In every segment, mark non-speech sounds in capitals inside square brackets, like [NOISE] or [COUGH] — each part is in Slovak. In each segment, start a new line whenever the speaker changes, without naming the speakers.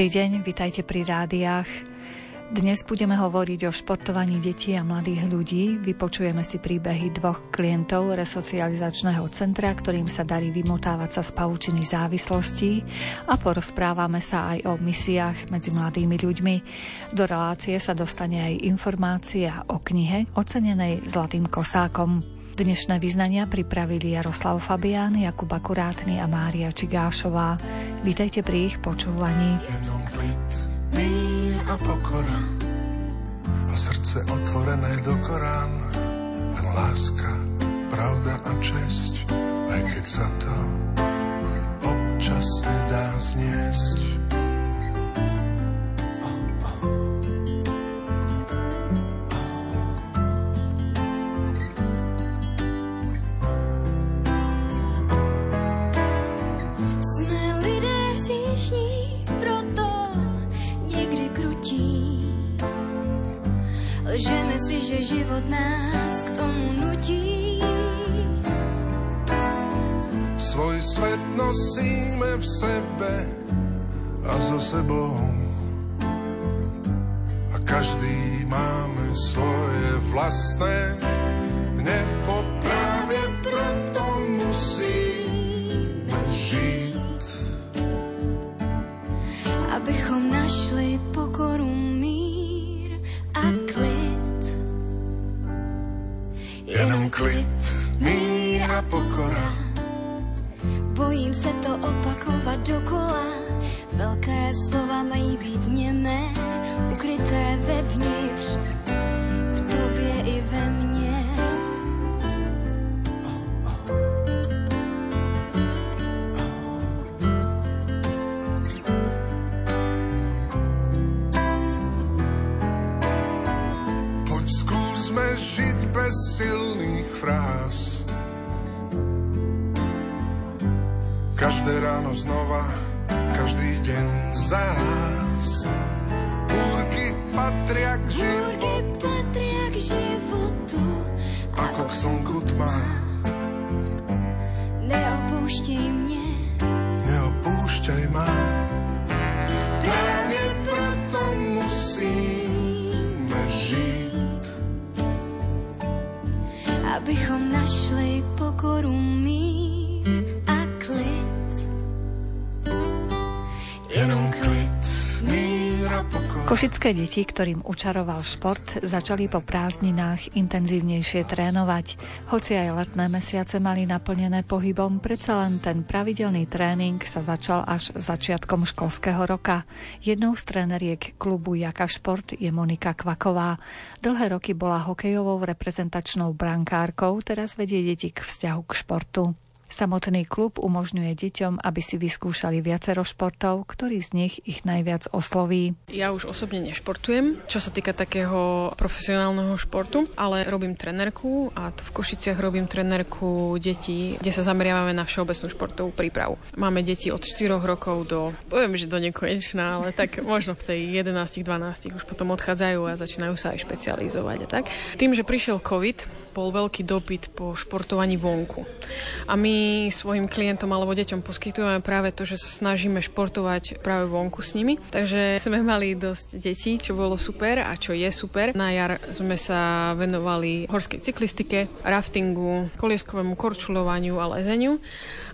Dobrý deň, vitajte pri rádiách. Dnes budeme hovoriť o športovaní detí a mladých ľudí. Vypočujeme si príbehy dvoch klientov resocializačného centra, ktorým sa darí vymotávať sa z paučiny závislostí a porozprávame sa aj o misiách medzi mladými ľuďmi. Do relácie sa dostane aj informácia o knihe ocenenej Zlatým kosákom. Dnešné vyznania pripravili Jaroslav Fabián, Jakub Akurátny a Mária Čigášová. Vítajte pri ich počúvaní.
Jenom klid, a pokora a srdce otvorené do Korán. Len láska, pravda a česť, aj keď sa to občas nedá zniesť. Sebou. A každý máme svoje vlastné nebo práve proto musíme žiť.
Abychom našli pokoru
klid, mír a pokora.
Bojím se to opakovat dokola, velké slova mají být němé, ukryté vevnitř, v tobě i ve mně.
Poď skúsme žiť bez silných fráz. Každé ráno znova, deň zás. Búrky patria k životu,
patria k životu
ako k slnku tma.
Neopúšťaj mne,
neopúšťaj ma.
abychom našli pokoru
Košické deti, ktorým učaroval šport, začali po prázdninách intenzívnejšie trénovať. Hoci aj letné mesiace mali naplnené pohybom, predsa len ten pravidelný tréning sa začal až začiatkom školského roka. Jednou z tréneriek klubu Jaka Šport je Monika Kvaková. Dlhé roky bola hokejovou reprezentačnou brankárkou, teraz vedie deti k vzťahu k športu. Samotný klub umožňuje deťom, aby si vyskúšali viacero športov, ktorý z nich ich najviac osloví.
Ja už osobne nešportujem, čo sa týka takého profesionálneho športu, ale robím trenerku a tu v Košiciach robím trenerku detí, kde sa zameriavame na všeobecnú športovú prípravu. Máme deti od 4 rokov do, poviem, že do nekonečná, ale tak [LAUGHS] možno v tej 11-12 už potom odchádzajú a začínajú sa aj špecializovať. A tak. Tým, že prišiel COVID, bol veľký dopyt po športovaní vonku. A my svojim klientom alebo deťom poskytujeme práve to, že sa snažíme športovať práve vonku s nimi. Takže sme mali dosť detí, čo bolo super a čo je super. Na jar sme sa venovali horskej cyklistike, raftingu, kolieskovému korčulovaniu a lezeniu.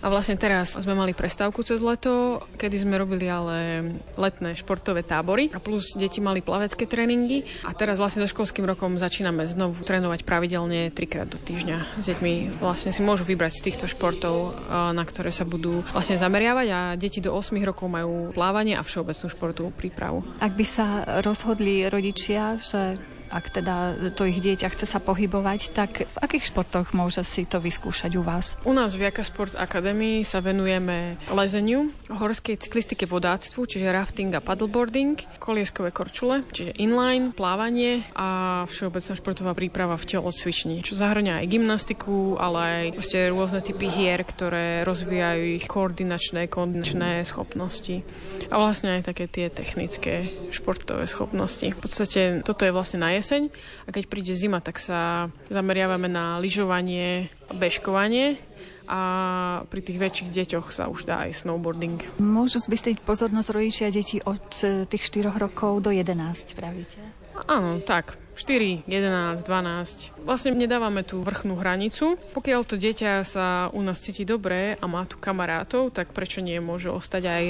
A vlastne teraz sme mali prestávku cez leto, kedy sme robili ale letné športové tábory a plus deti mali plavecké tréningy a teraz vlastne so školským rokom začíname znovu trénovať pravidelne trikrát do týždňa. S deťmi vlastne si môžu vybrať z týchto športov, na ktoré sa budú vlastne zameriavať a deti do 8 rokov majú plávanie a všeobecnú športovú prípravu.
Ak by sa rozhodli rodičia, že ak teda to ich dieťa chce sa pohybovať, tak v akých športoch môže si to vyskúšať u vás?
U nás v Jaka Sport Academy sa venujeme lezeniu, horskej cyklistike vodáctvu, čiže rafting a paddleboarding, kolieskové korčule, čiže inline, plávanie a všeobecná športová príprava v telocvični, čo zahrňa aj gymnastiku, ale aj rôzne typy hier, ktoré rozvíjajú ich koordinačné, kondičné schopnosti a vlastne aj také tie technické športové schopnosti. V podstate toto je vlastne naj jeseň a keď príde zima, tak sa zameriavame na lyžovanie bežkovanie a pri tých väčších deťoch sa už dá aj snowboarding.
Môžu zbystriť pozornosť rodičia detí od e, tých 4 rokov do 11, pravíte?
Áno, tak. 4, 11, 12. Vlastne nedávame tú vrchnú hranicu. Pokiaľ to dieťa sa u nás cíti dobre a má tu kamarátov, tak prečo nie môže ostať aj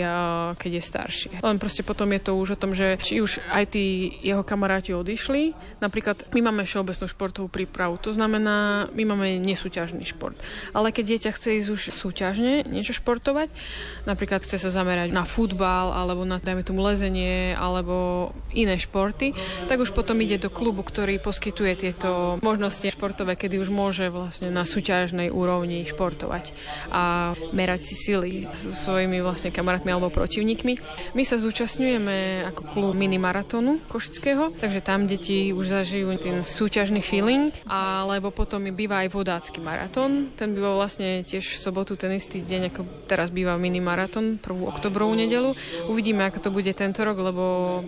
keď je starší. Len proste potom je to už o tom, že či už aj tí jeho kamaráti odišli. Napríklad my máme všeobecnú športovú prípravu, to znamená, my máme nesúťažný šport. Ale keď dieťa chce ísť už súťažne niečo športovať, napríklad chce sa zamerať na futbal alebo na, dajme tomu, lezenie alebo iné športy, tak už potom ide do klubu klubu, ktorý poskytuje tieto možnosti športové, kedy už môže vlastne na súťažnej úrovni športovať a merať si sily so svojimi vlastne kamarátmi alebo protivníkmi. My sa zúčastňujeme ako klub minimaratónu košického, takže tam deti už zažijú ten súťažný feeling, alebo potom býva aj vodácky maratón. Ten býva vlastne tiež v sobotu ten istý deň, ako teraz býva minimaratón, 1. oktobrovú nedelu. Uvidíme, ako to bude tento rok, lebo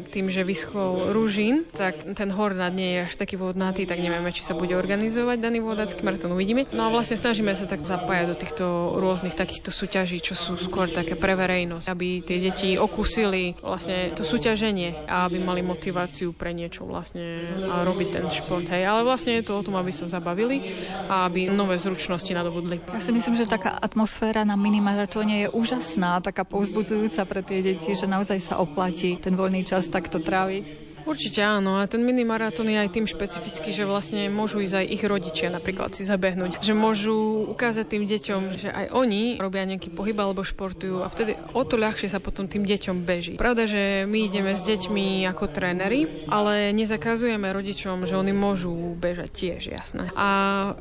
tým, že vyschol rúžin, tak ten hor nad nie je až taký vodnatý, tak nevieme, či sa bude organizovať daný vodácky maratón, uvidíme. No a vlastne snažíme sa tak zapájať do týchto rôznych takýchto súťaží, čo sú skôr také pre verejnosť, aby tie deti okúsili vlastne to súťaženie a aby mali motiváciu pre niečo vlastne a robiť ten šport. Hej. Ale vlastne je to o tom, aby sa zabavili a aby nové zručnosti nadobudli.
Ja si myslím, že taká atmosféra na minimaratóne je úžasná, taká povzbudzujúca pre tie deti, že naozaj sa oplatí ten voľný čas takto tráviť.
Určite áno. A ten minimaratón je aj tým špecifický, že vlastne môžu ísť aj ich rodičia napríklad si zabehnúť. Že môžu ukázať tým deťom, že aj oni robia nejaký pohyb alebo športujú a vtedy o to ľahšie sa potom tým deťom beží. Pravda, že my ideme s deťmi ako tréneri, ale nezakazujeme rodičom, že oni môžu bežať tiež, jasné. A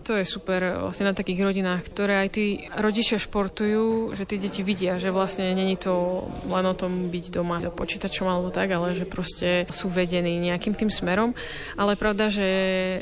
to je super vlastne na takých rodinách, ktoré aj tí rodičia športujú, že tie deti vidia, že vlastne není to len o tom byť doma za počítačom alebo tak, ale že proste sú vedení vedení nejakým tým smerom, ale pravda, že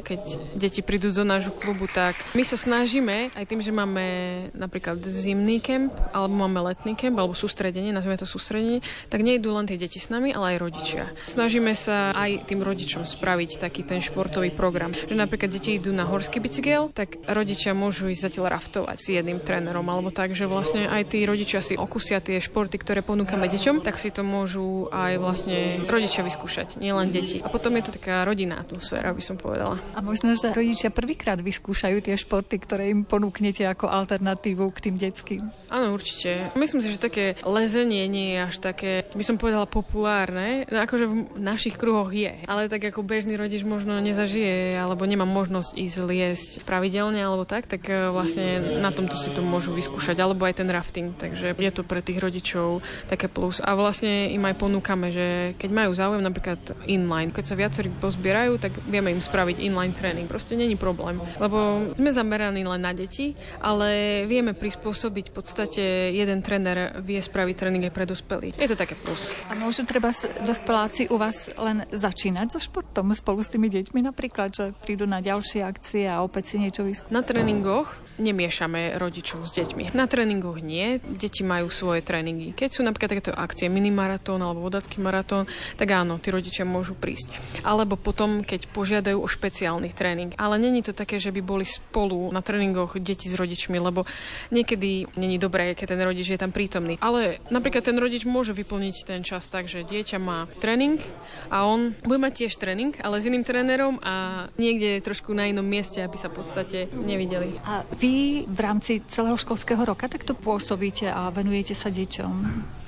keď deti prídu do nášho klubu, tak my sa snažíme, aj tým, že máme napríklad zimný kemp, alebo máme letný kemp, alebo sústredenie, nazveme to sústredenie, tak nejdú len tie deti s nami, ale aj rodičia. Snažíme sa aj tým rodičom spraviť taký ten športový program. Že napríklad deti idú na horský bicykel, tak rodičia môžu ísť zatiaľ raftovať s jedným trénerom, alebo tak, že vlastne aj tí rodičia si okusia tie športy, ktoré ponúkame deťom, tak si to môžu aj vlastne rodičia vyskúšať. Nielen len deti. A potom je to taká rodinná atmosféra, by som povedala.
A možno, že rodičia prvýkrát vyskúšajú tie športy, ktoré im ponúknete ako alternatívu k tým detským.
Áno, určite. Myslím si, že také lezenie nie je až také, by som povedala, populárne. No, akože v našich kruhoch je. Ale tak ako bežný rodič možno nezažije, alebo nemá možnosť ísť liesť pravidelne alebo tak, tak e, vlastne na tomto si to môžu vyskúšať. Alebo aj ten rafting. Takže je to pre tých rodičov také plus. A vlastne im aj ponúkame, že keď majú záujem napríklad inline. Keď sa viacerí pozbierajú, tak vieme im spraviť inline tréning. Proste není problém. Lebo sme zameraní len na deti, ale vieme prispôsobiť v podstate jeden tréner vie spraviť tréning aj pre dospelých. Je to také plus.
A môžu treba dospeláci u vás len začínať so športom spolu s tými deťmi napríklad, že prídu na ďalšie akcie a opäť si niečo vyskúšajú?
Na tréningoch nemiešame rodičov s deťmi. Na tréningoch nie, deti majú svoje tréningy. Keď sú napríklad takéto akcie minimaratón alebo vodacký maratón, tak áno, tí rodičia môžu prísť. Alebo potom, keď požiadajú o špeciálny tréning. Ale není to také, že by boli spolu na tréningoch deti s rodičmi, lebo niekedy není dobré, keď ten rodič je tam prítomný. Ale napríklad ten rodič môže vyplniť ten čas tak, že dieťa má tréning a on bude mať tiež tréning, ale s iným trénerom a niekde trošku na inom mieste, aby sa v podstate nevideli.
A vy v rámci celého školského roka takto pôsobíte a venujete sa deťom?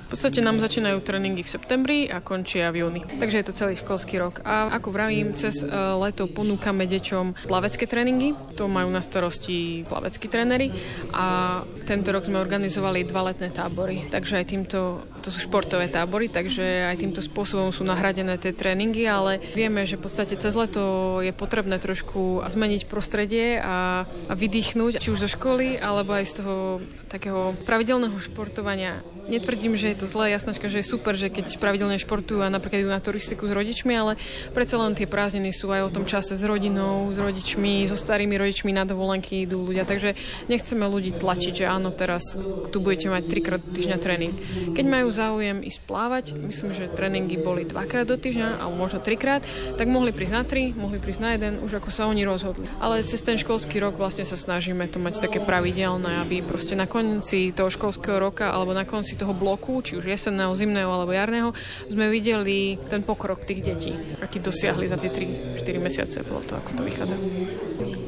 V podstate nám začínajú tréningy v septembri a končia v júni. Takže je to celý školský rok. A ako vravím, cez e, leto ponúkame deťom plavecké tréningy. To majú na starosti plaveckí tréneri. A tento rok sme organizovali dva letné tábory. Takže aj týmto, to sú športové tábory, takže aj týmto spôsobom sú nahradené tie tréningy, ale vieme, že v podstate cez leto je potrebné trošku zmeniť prostredie a, a vydýchnuť, či už zo školy, alebo aj z toho takého pravidelného športovania. Netvrdím, že je to zlé, jasnačka, že je super, že keď pravidelne športujú a napríklad idú na turistiku s rodičmi, ale predsa len tie prázdniny sú aj o tom čase s rodinou, s rodičmi, so starými rodičmi na dovolenky idú ľudia. Takže nechceme ľudí tlačiť, že áno, teraz tu budete mať trikrát týždňa tréning. Keď majú záujem ísť plávať, myslím, že tréningy boli dvakrát do týždňa, alebo možno trikrát, tak mohli prísť na tri, mohli prísť na jeden, už ako sa oni rozhodli. Ale cez ten školský rok vlastne sa snažíme to mať také pravidelné, aby proste na konci toho školského roka alebo na konci toho bloku, či už jesenného, zimného alebo jarného, sme videli ten pokrok tých detí, aký dosiahli za tie 3-4 mesiace, bolo to, ako to vychádza.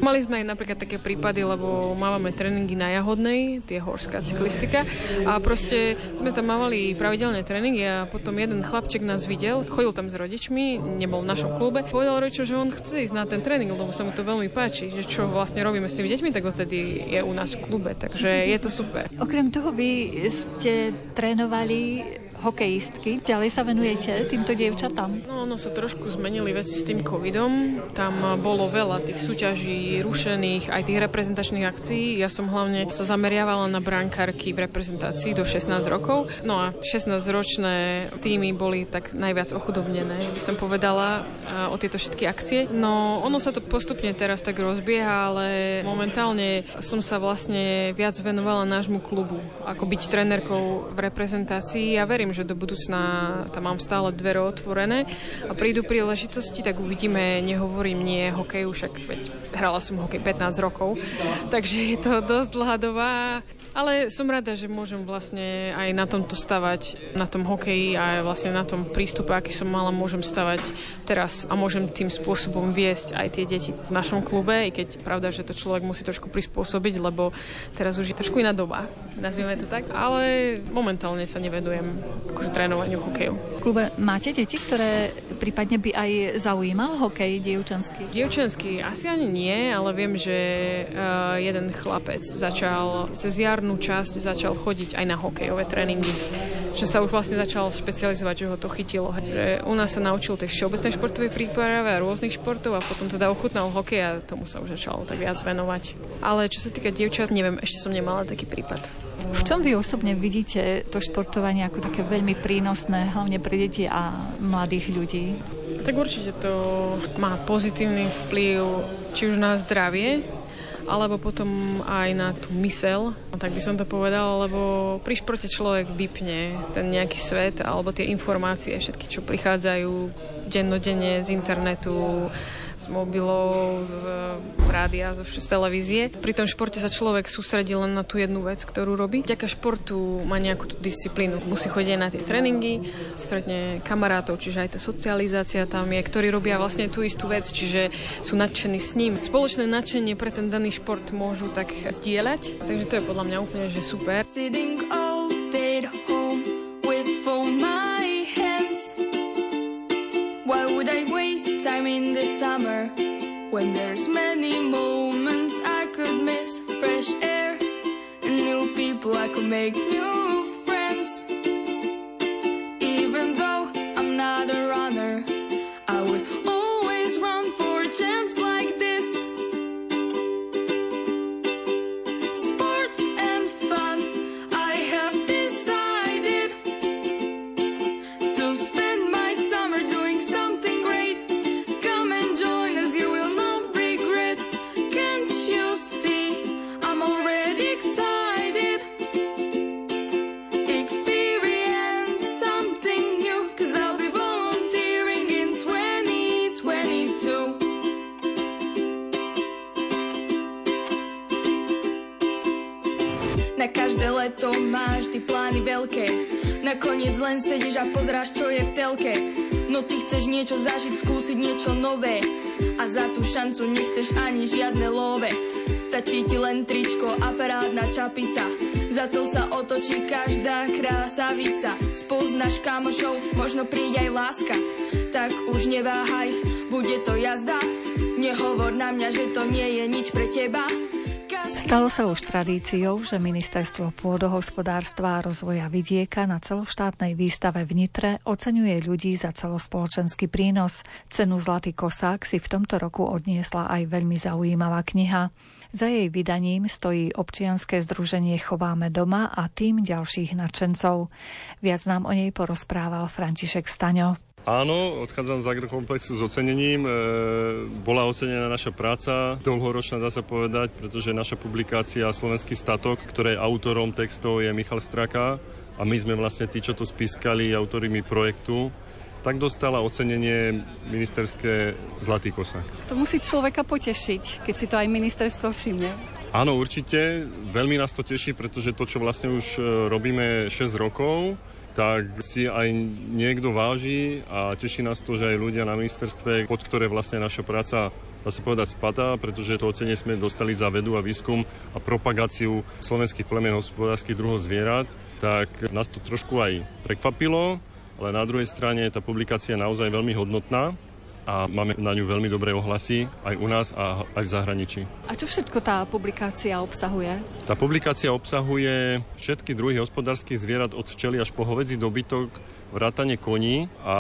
Mali sme aj napríklad také prípady, lebo mávame tréningy na Jahodnej, tie horská cyklistika a proste sme tam mávali pravidelné tréningy a potom jeden chlapček nás videl, chodil tam s rodičmi, nebol v našom klube, povedal rodičom, že on chce ísť na ten tréning, lebo sa mu to veľmi páči, že čo vlastne robíme s tými deťmi, tak odtedy je u nás v klube, takže je to super.
Okrem toho vy ste trénovali hokejistky. Ďalej sa venujete týmto dievčatám?
No, ono sa trošku zmenili veci s tým covidom. Tam bolo veľa tých súťaží rušených, aj tých reprezentačných akcií. Ja som hlavne sa zameriavala na brankárky v reprezentácii do 16 rokov. No a 16-ročné týmy boli tak najviac ochudobnené, by som povedala, o tieto všetky akcie. No, ono sa to postupne teraz tak rozbieha, ale momentálne som sa vlastne viac venovala nášmu klubu, ako byť trénerkou v reprezentácii. Ja verím, že do budúcna tam mám stále dvere otvorené a prídu príležitosti, tak uvidíme, nehovorím nie hokeju, však veď hrala som hokej 15 rokov, takže je to dosť dlhá doba. Ale som rada, že môžem vlastne aj na tomto stavať, na tom hokeji a vlastne na tom prístupe, aký som mala, môžem stavať teraz a môžem tým spôsobom viesť aj tie deti v našom klube, i keď pravda, že to človek musí trošku prispôsobiť, lebo teraz už je trošku iná doba, nazvime to tak, ale momentálne sa nevedujem akože trénovaniu hokeju.
V klube máte deti, ktoré prípadne by aj zaujímal hokej dievčanský?
Dievčanský asi ani nie, ale viem, že uh, jeden chlapec začal cez jar jarnú časť začal chodiť aj na hokejové tréningy. Že sa už vlastne začal špecializovať, že ho to chytilo. Že u nás sa naučil tej všeobecnej športovej príprave a rôznych športov a potom teda ochutnal hokej a tomu sa už začal tak viac venovať. Ale čo sa týka dievčat, neviem, ešte som nemala taký prípad.
V čom vy osobne vidíte to športovanie ako také veľmi prínosné, hlavne pre deti a mladých ľudí?
Tak určite to má pozitívny vplyv či už na zdravie, alebo potom aj na tú mysel, tak by som to povedala, lebo pri športe človek vypne ten nejaký svet alebo tie informácie, všetky, čo prichádzajú dennodenne z internetu, mobilov, z rádia, zo z televízie. Pri tom športe sa človek sústredí len na tú jednu vec, ktorú robí. Vďaka športu má nejakú tú disciplínu. Musí chodiť na tie tréningy, stretne kamarátov, čiže aj tá socializácia tam je, ktorí robia vlastne tú istú vec, čiže sú nadšení s ním. Spoločné nadšenie pre ten daný šport môžu tak zdieľať, takže to je podľa mňa úplne že super. Home with phone time in the summer when there's many moments I could miss fresh air and new people I could make new
šancu nechceš ani žiadne love. Stačí ti len tričko a parádna čapica. Za to sa otočí každá krásavica. Spoznáš kamošov, možno príde aj láska. Tak už neváhaj, bude to jazda. Nehovor na mňa, že to nie je nič pre teba
Stalo sa už tradíciou, že Ministerstvo pôdohospodárstva a rozvoja vidieka na celoštátnej výstave v Nitre oceňuje ľudí za celospoločenský prínos. Cenu Zlatý kosák si v tomto roku odniesla aj veľmi zaujímavá kniha. Za jej vydaním stojí občianske združenie Chováme doma a tým ďalších nadšencov. Viac nám o nej porozprával František Staňo.
Áno, odchádzam z agrokomplexu s ocenením. E, bola ocenená naša práca, dlhoročná dá sa povedať, pretože naša publikácia Slovenský statok, ktorej autorom textov je Michal Straka, a my sme vlastne tí, čo to spískali autorimi projektu, tak dostala ocenenie ministerské Zlatý kosák.
To musí človeka potešiť, keď si to aj ministerstvo všimne.
Áno, určite. Veľmi nás to teší, pretože to, čo vlastne už e, robíme 6 rokov, tak si aj niekto váži a teší nás to, že aj ľudia na ministerstve, pod ktoré vlastne naša práca dá sa povedať, spadá, pretože to ocenie sme dostali za vedu a výskum a propagáciu slovenských plemen hospodárskych druhov zvierat, tak nás to trošku aj prekvapilo, ale na druhej strane tá publikácia je naozaj veľmi hodnotná a máme na ňu veľmi dobré ohlasy aj u nás a aj v zahraničí.
A čo všetko tá publikácia obsahuje?
Tá publikácia obsahuje všetky druhy hospodárskych zvierat od včely až po hovedzí dobytok, vrátane koní a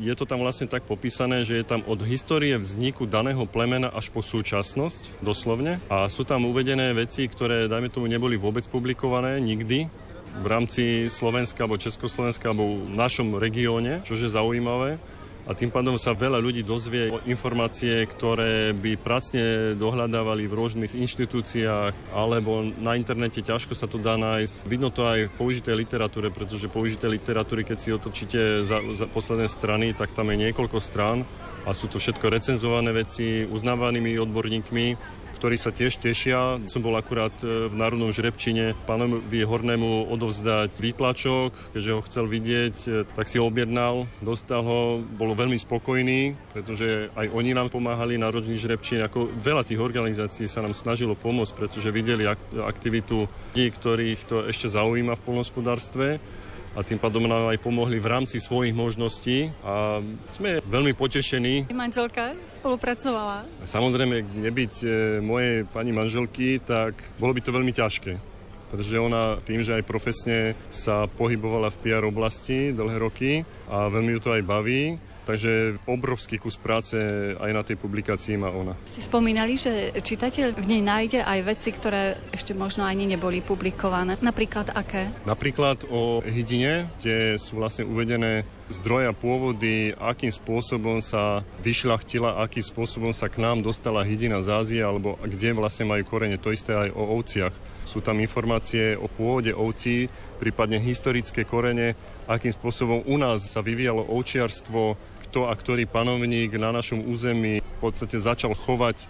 je to tam vlastne tak popísané, že je tam od histórie vzniku daného plemena až po súčasnosť, doslovne. A sú tam uvedené veci, ktoré, dajme tomu, neboli vôbec publikované nikdy v rámci Slovenska alebo Československa alebo v našom regióne, čo je zaujímavé a tým pádom sa veľa ľudí dozvie informácie, ktoré by pracne dohľadávali v rôznych inštitúciách alebo na internete ťažko sa to dá nájsť. Vidno to aj v použitej literatúre, pretože použité literatúry, keď si otočíte za, za posledné strany, tak tam je niekoľko strán a sú to všetko recenzované veci uznávanými odborníkmi ktorí sa tiež tešia. Som bol akurát e, v Národnom žrebčine. Pánovi Hornému odovzdať výtlačok, keďže ho chcel vidieť, e, tak si ho objednal, dostal ho, bol veľmi spokojný, pretože aj oni nám pomáhali, Národný žrebčin, ako veľa tých organizácií sa nám snažilo pomôcť, pretože videli aktivitu ľudí, ktorých to ešte zaujíma v polnospodárstve a tým pádom nám aj pomohli v rámci svojich možností a sme veľmi potešení.
Manželka spolupracovala?
Samozrejme, nebyť e, mojej pani manželky, tak bolo by to veľmi ťažké pretože ona tým, že aj profesne sa pohybovala v PR oblasti dlhé roky a veľmi ju to aj baví, Takže obrovský kus práce aj na tej publikácii má ona.
Ste spomínali, že čitateľ v nej nájde aj veci, ktoré ešte možno ani neboli publikované. Napríklad aké?
Napríklad o hydine, kde sú vlastne uvedené zdroja pôvody, akým spôsobom sa vyšľachtila, akým spôsobom sa k nám dostala hydina z Ázie, alebo kde vlastne majú korene. To isté aj o ovciach. Sú tam informácie o pôvode ovcí, prípadne historické korene, akým spôsobom u nás sa vyvíjalo ovčiarstvo, kto a ktorý panovník na našom území v podstate začal chovať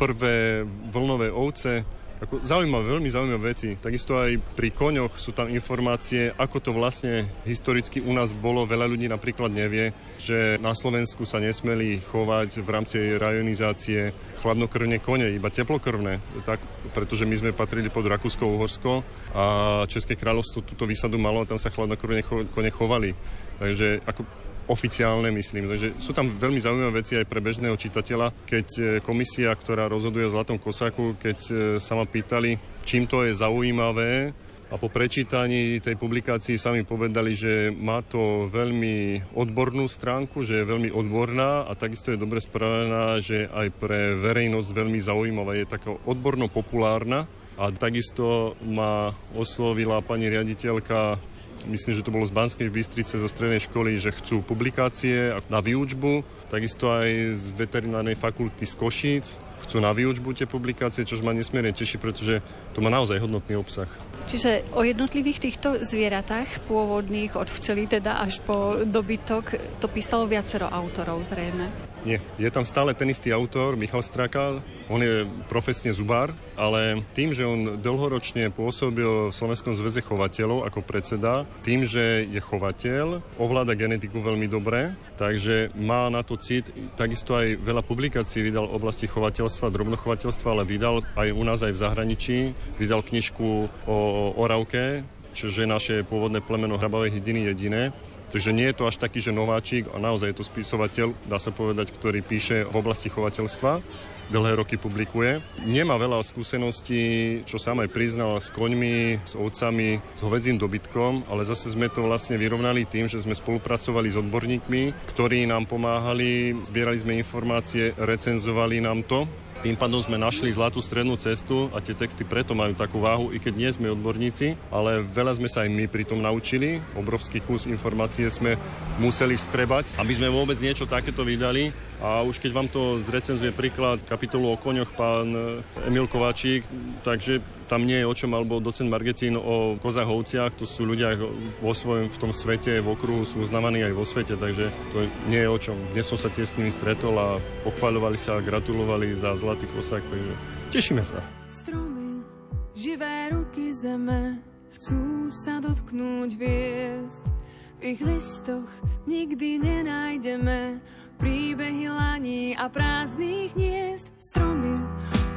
prvé vlnové ovce. Ako zaujímavé, veľmi zaujímavé veci. Takisto aj pri koňoch sú tam informácie, ako to vlastne historicky u nás bolo. Veľa ľudí napríklad nevie, že na Slovensku sa nesmeli chovať v rámci rajonizácie chladnokrvne kone, iba teplokrvné. Tak, pretože my sme patrili pod Rakúsko-Uhorsko a České kráľovstvo túto výsadu malo a tam sa chladnokrvne kone chovali. Takže ako oficiálne, myslím. Takže sú tam veľmi zaujímavé veci aj pre bežného čitateľa, keď e, komisia, ktorá rozhoduje o Zlatom kosaku, keď e, sa ma pýtali, čím to je zaujímavé, a po prečítaní tej publikácii sami povedali, že má to veľmi odbornú stránku, že je veľmi odborná a takisto je dobre spravená, že aj pre verejnosť veľmi zaujímavá. Je taká odborno-populárna a takisto ma oslovila pani riaditeľka myslím, že to bolo z Banskej Bystrice zo strednej školy, že chcú publikácie na výučbu, takisto aj z veterinárnej fakulty z Košíc chcú na výučbu tie publikácie, čo ma nesmierne teší, pretože to má naozaj hodnotný obsah.
Čiže o jednotlivých týchto zvieratách, pôvodných od včely teda až po dobytok, to písalo viacero autorov zrejme.
Nie, je tam stále ten istý autor, Michal Straka. On je profesne zubár, ale tým, že on dlhoročne pôsobil v Slovenskom zväze chovateľov ako predseda, tým, že je chovateľ, ovláda genetiku veľmi dobre, takže má na to cit. Takisto aj veľa publikácií vydal v oblasti chovateľstva, drobnochovateľstva, ale vydal aj u nás aj v zahraničí. Vydal knižku o Oravke, čiže naše pôvodné plemeno hrabavej hydiny jediné. Takže nie je to až taký, že nováčik a naozaj je to spisovateľ, dá sa povedať, ktorý píše v oblasti chovateľstva dlhé roky publikuje. Nemá veľa skúseností, čo sám aj priznal, s koňmi, s ovcami, s hovedzím dobytkom, ale zase sme to vlastne vyrovnali tým, že sme spolupracovali s odborníkmi, ktorí nám pomáhali, zbierali sme informácie, recenzovali nám to tým pádom sme našli zlatú strednú cestu a tie texty preto majú takú váhu, i keď nie sme odborníci, ale veľa sme sa aj my pri tom naučili. Obrovský kus informácie sme museli vstrebať, aby sme vôbec niečo takéto vydali A už keď vám to zrecenzuje príklad kapitolu o koňoch pán Emil Kováčik, takže tam nie je o čom, alebo docent Margetín o kozách to sú ľudia vo svojom, v tom svete, v okruhu sú uznávaní aj vo svete, takže to nie je o čom. Dnes som sa tiež s nimi stretol a pochváľovali sa a gratulovali za zlatý kosák, takže tešíme sa.
Stromy, živé ruky zeme, chcú sa dotknúť hviezd. V ich listoch nikdy nenájdeme príbehy laní a prázdnych hniezd. Stromy,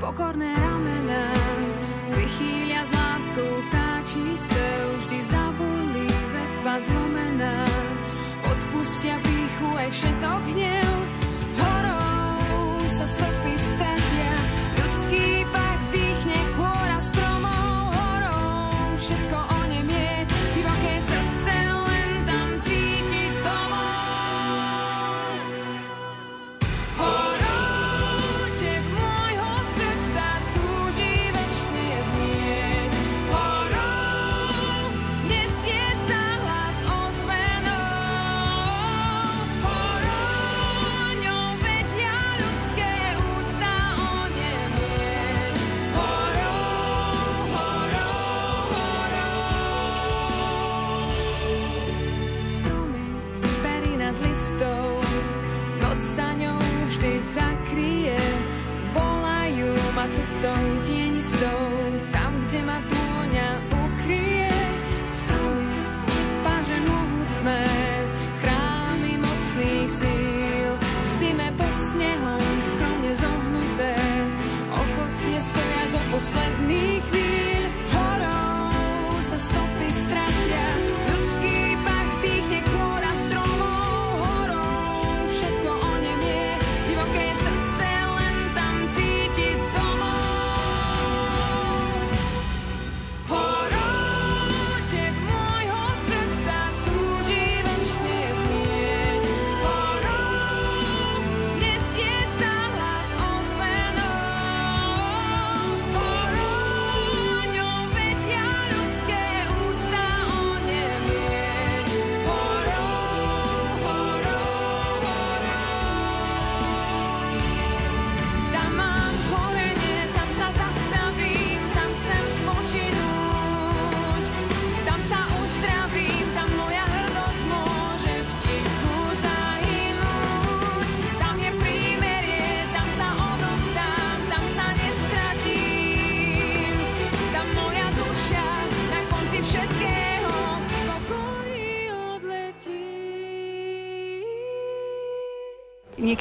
pokorné ramená, vychýlia s láskou vtáčí spev, vždy zabulí vetva zlomená. Odpustia píchu aj všetok hnev,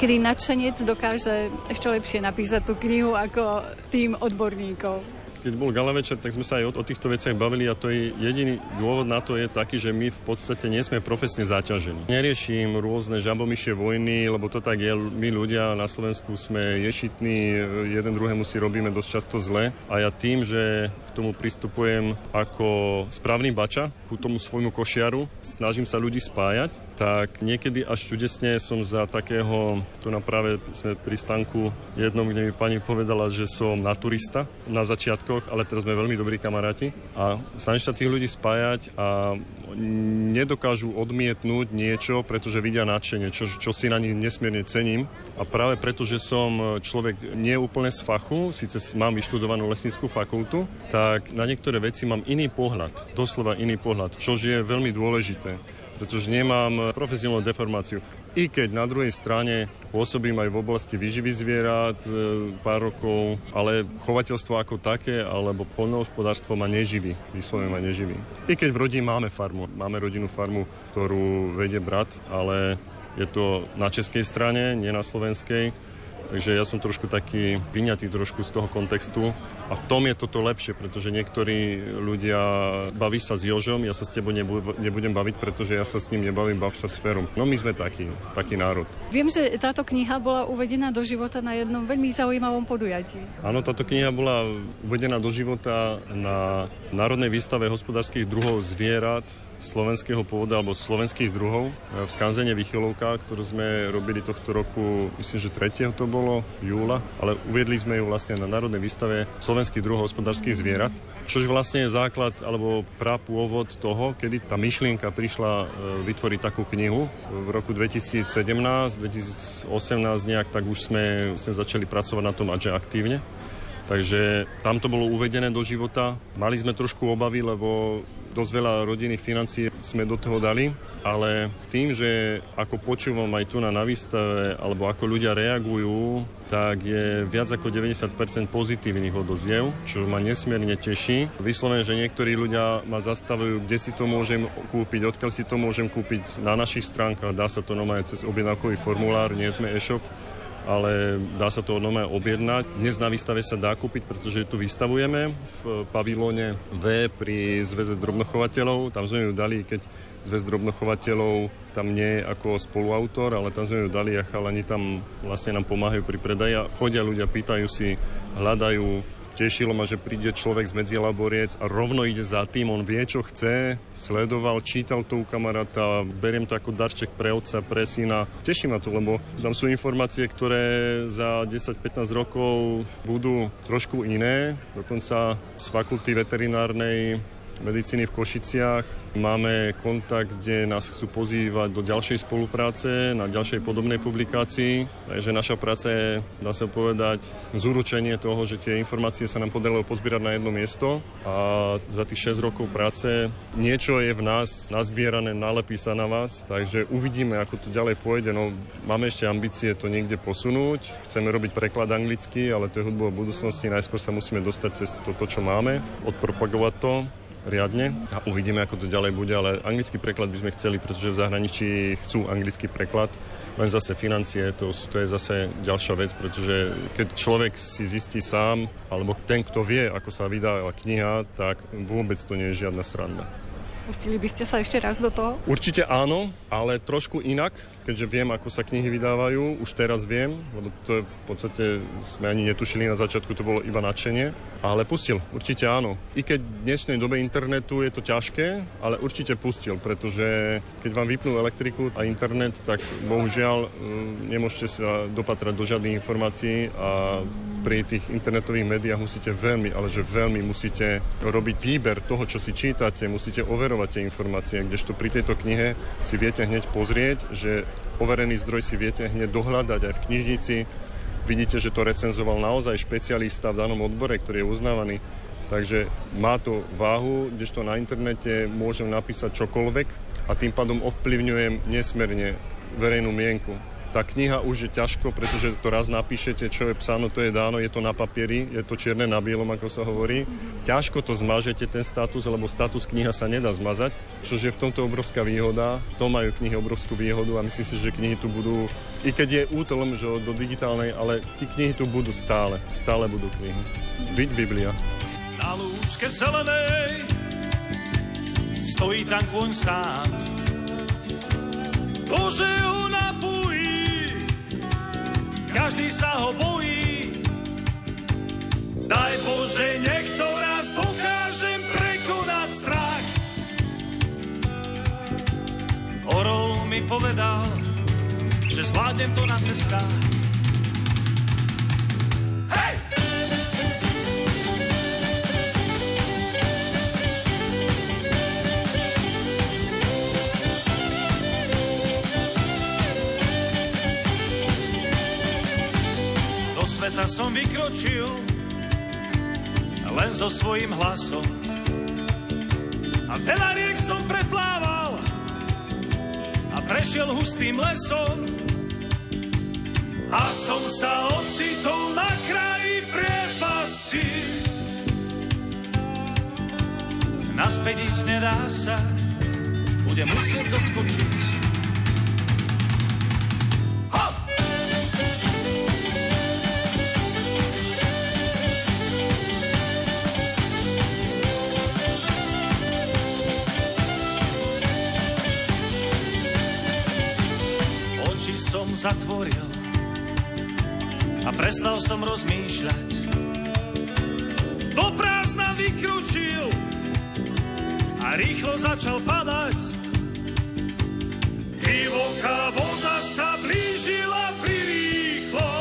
Niekedy nadšenec dokáže ešte lepšie napísať tú knihu ako tým odborníkov.
Keď bol gala večer, tak sme sa aj o, o týchto veciach bavili a to je jediný dôvod na to je taký, že my v podstate nie sme profesne zaťažení. Neriešim rôzne žabomyšie vojny, lebo to tak je. My ľudia na Slovensku sme ješitní, jeden druhému si robíme dosť často zle a ja tým, že tomu pristupujem ako správny bača ku tomu svojmu košiaru, snažím sa ľudí spájať, tak niekedy až čudesne som za takého, tu na práve sme pri stanku jednom, kde mi pani povedala, že som naturista na začiatkoch, ale teraz sme veľmi dobrí kamaráti a snažím sa tých ľudí spájať a nedokážu odmietnúť niečo, pretože vidia nadšenie, čo, čo si na nich nesmierne cením. A práve preto, že som človek nie úplne z fachu, síce mám vyštudovanú lesnickú fakultu, tak na niektoré veci mám iný pohľad, doslova iný pohľad, čo je veľmi dôležité pretože nemám profesionálnu deformáciu. I keď na druhej strane pôsobím aj v oblasti výživy zvierat e, pár rokov, ale chovateľstvo ako také alebo poľnohospodárstvo ma neživí, vyslovene ma neživí. I keď v rodine máme farmu, máme rodinnú farmu, ktorú vedie brat, ale je to na českej strane, nie na slovenskej. Takže ja som trošku taký vyňatý trošku z toho kontextu a v tom je toto lepšie, pretože niektorí ľudia baví sa s Jožom, ja sa s tebou nebudem baviť, pretože ja sa s ním nebavím, bav sa s Ferom. No my sme taký, taký národ.
Viem, že táto kniha bola uvedená do života na jednom veľmi zaujímavom podujatí.
Áno, táto kniha bola uvedená do života na Národnej výstave hospodárskych druhov zvierat slovenského pôvodu alebo slovenských druhov v skanzene Vychylovka, ktorú sme robili tohto roku, myslím, že 3. to bolo, júla, ale uviedli sme ju vlastne na Národnej výstave slovenských druhov hospodárskych zvierat, čož vlastne je základ alebo prapôvod toho, kedy tá myšlienka prišla e, vytvoriť takú knihu. V roku 2017, 2018 nejak, tak už sme, sme začali pracovať na tom, že aktívne. Takže tam to bolo uvedené do života. Mali sme trošku obavy, lebo dosť veľa rodinných financií sme do toho dali, ale tým, že ako počúvam aj tu na výstave, alebo ako ľudia reagujú, tak je viac ako 90% pozitívnych odoziev, čo ma nesmierne teší. Vyslovene, že niektorí ľudia ma zastavujú, kde si to môžem kúpiť, odkiaľ si to môžem kúpiť na našich stránkach, dá sa to normálne cez objednávkový formulár, nie sme e-shop, ale dá sa to normálne objednať. Dnes na výstave sa dá kúpiť, pretože tu vystavujeme v pavilóne V pri Zväze drobnochovateľov. Tam sme ju dali, keď Zväz drobnochovateľov tam nie je ako spoluautor, ale tam sme ju dali a chalani tam vlastne nám pomáhajú pri predaji chodia ľudia, pýtajú si, hľadajú Tešilo ma, že príde človek z Medzilaboriec a rovno ide za tým, on vie, čo chce, sledoval, čítal to u kamaráta, beriem to ako darček pre otca, pre syna. Teší ma to, lebo tam sú informácie, ktoré za 10-15 rokov budú trošku iné. Dokonca z fakulty veterinárnej medicíny v Košiciach. Máme kontakt, kde nás chcú pozývať do ďalšej spolupráce, na ďalšej podobnej publikácii. Takže naša práca je, dá sa povedať, zúručenie toho, že tie informácie sa nám podarilo pozbierať na jedno miesto a za tých 6 rokov práce niečo je v nás nazbierané, nalepí sa na vás, takže uvidíme, ako to ďalej pôjde. No, máme ešte ambície to niekde posunúť, chceme robiť preklad anglicky, ale to je hudba budúcnosti, najskôr sa musíme dostať cez toto, čo máme, odpropagovať to riadne a uvidíme, ako to ďalej bude, ale anglický preklad by sme chceli, pretože v zahraničí chcú anglický preklad, len zase financie, to, to je zase ďalšia vec, pretože keď človek si zistí sám, alebo ten, kto vie, ako sa vydá kniha, tak vôbec to nie je žiadna sranda.
Pustili by ste sa ešte raz do toho?
Určite áno, ale trošku inak, keďže viem, ako sa knihy vydávajú. Už teraz viem, lebo to je v podstate sme ani netušili na začiatku, to bolo iba nadšenie. Ale pustil, určite áno. I keď v dnešnej dobe internetu je to ťažké, ale určite pustil, pretože keď vám vypnú elektriku a internet, tak bohužiaľ mm, nemôžete sa dopatrať do žiadnych informácií a pri tých internetových médiách musíte veľmi, ale že veľmi musíte robiť výber toho, čo si čítate, musíte overovať tie informácie, kdežto pri tejto knihe si viete hneď pozrieť, že overený zdroj si viete hneď dohľadať aj v knižnici. Vidíte, že to recenzoval naozaj špecialista v danom odbore, ktorý je uznávaný. Takže má to váhu, kdežto na internete môžem napísať čokoľvek a tým pádom ovplyvňujem nesmerne verejnú mienku. Tá kniha už je ťažko, pretože to raz napíšete, čo je psáno, to je dáno, je to na papieri, je to čierne na bielom, ako sa hovorí. Ťažko to zmažete, ten status, lebo status kniha sa nedá zmazať, čo je v tomto obrovská výhoda. V tom majú knihy obrovskú výhodu a myslím si, že knihy tu budú, i keď je útlom že do digitálnej, ale tie knihy tu budú stále. Stále budú knihy. Byť Biblia.
Na lúčke zelenej stojí tam koň sám. Bože sa ho bojí. Daj Bože, nech to raz dokážem prekonať strach. Orol mi povedal, že zvládnem to na cestách. Sveta som vykročil len so svojím hlasom. A veľa riek som preplával a prešiel hustým lesom. A som sa ocitol na kraji priepasti. Naspäť ísť nedá sa, bude musieť zoskočiť. zatvoril a prestal som rozmýšľať. Do prázdna vykručil a rýchlo začal padať. Divoká voda sa blížila prirýchlo.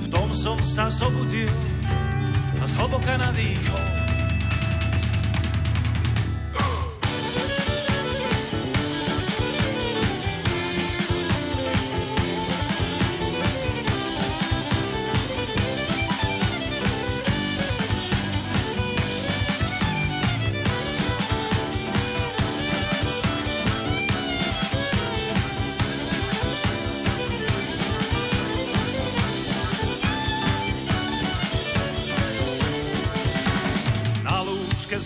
V tom som sa zobudil a zhlboka nadýchol.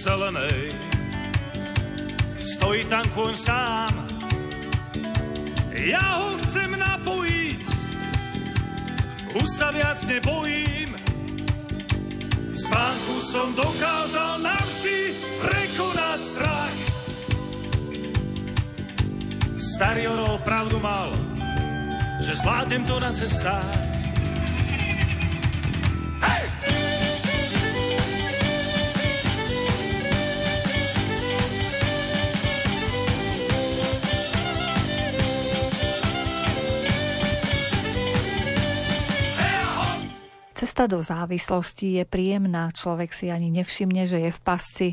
Zelenej stojí tam kôň sám. Ja ho chcem napojiť, už sa viac nebojím. Spánku som dokázal navždy prekonať strach. Starý orol pravdu mal, že zvládnem to na cestách.
Cesta do závislosti je príjemná, človek si ani nevšimne, že je v pasci.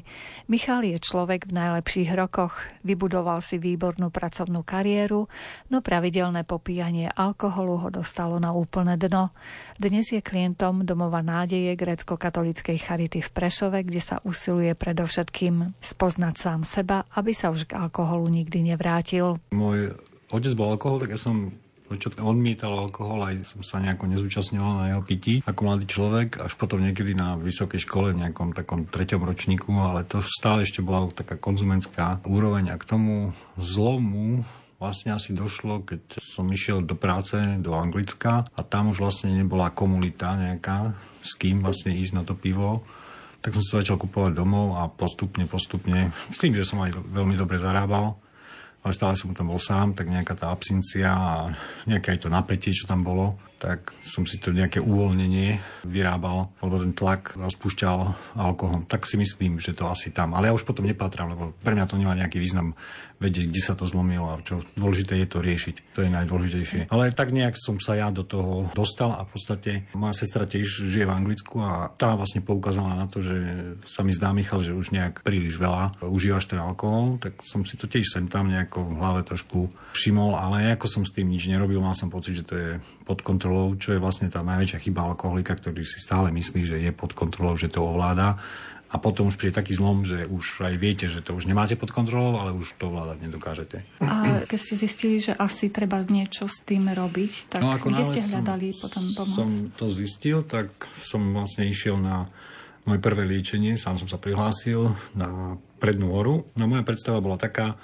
Michal je človek v najlepších rokoch. Vybudoval si výbornú pracovnú kariéru, no pravidelné popíjanie alkoholu ho dostalo na úplné dno. Dnes je klientom domova nádeje grécko-katolíckej charity v Prešove, kde sa usiluje predovšetkým spoznať sám seba, aby sa už k alkoholu nikdy nevrátil.
Môj otec bol alkohol, tak ja som Počot odmietal alkohol, aj som sa nejako nezúčastňoval na jeho pití ako mladý človek, až potom niekedy na vysokej škole, v nejakom takom treťom ročníku, ale to stále ešte bola taká konzumentská úroveň a k tomu zlomu vlastne asi došlo, keď som išiel do práce do Anglicka a tam už vlastne nebola komunita nejaká, s kým vlastne ísť na to pivo. Tak som si to začal kupovať domov a postupne, postupne, s tým, že som aj veľmi dobre zarábal, ale stále som tam bol sám, tak nejaká tá absencia a nejaké aj to napätie, čo tam bolo, tak som si to nejaké uvoľnenie vyrábal, alebo ten tlak rozpúšťal alkohol. Tak si myslím, že to asi tam. Ale ja už potom nepatrám, lebo pre mňa to nemá nejaký význam vedieť, kde sa to zlomilo a čo dôležité je to riešiť. To je najdôležitejšie. Ale tak nejak som sa ja do toho dostal a v podstate moja sestra tiež žije v Anglicku a tá vlastne poukázala na to, že sa mi zdá, Michal, že už nejak príliš veľa užívaš ten alkohol, tak som si to tiež sem tam nejako v hlave trošku všimol, ale ako som s tým nič nerobil, mal som pocit, že to je pod kontrolou, čo je vlastne tá najväčšia chyba alkoholika, ktorý si stále myslí, že je pod kontrolou, že to ovláda a potom už príde taký zlom, že už aj viete, že to už nemáte pod kontrolou, ale už to vládať nedokážete.
A keď ste zistili, že asi treba niečo s tým robiť, tak
No, ako
kde ste
som-
hľadali potom pomoc?
som to zistil, tak som vlastne išiel na moje prvé liečenie, sám som sa prihlásil na prednú horu. No moja predstava bola taká,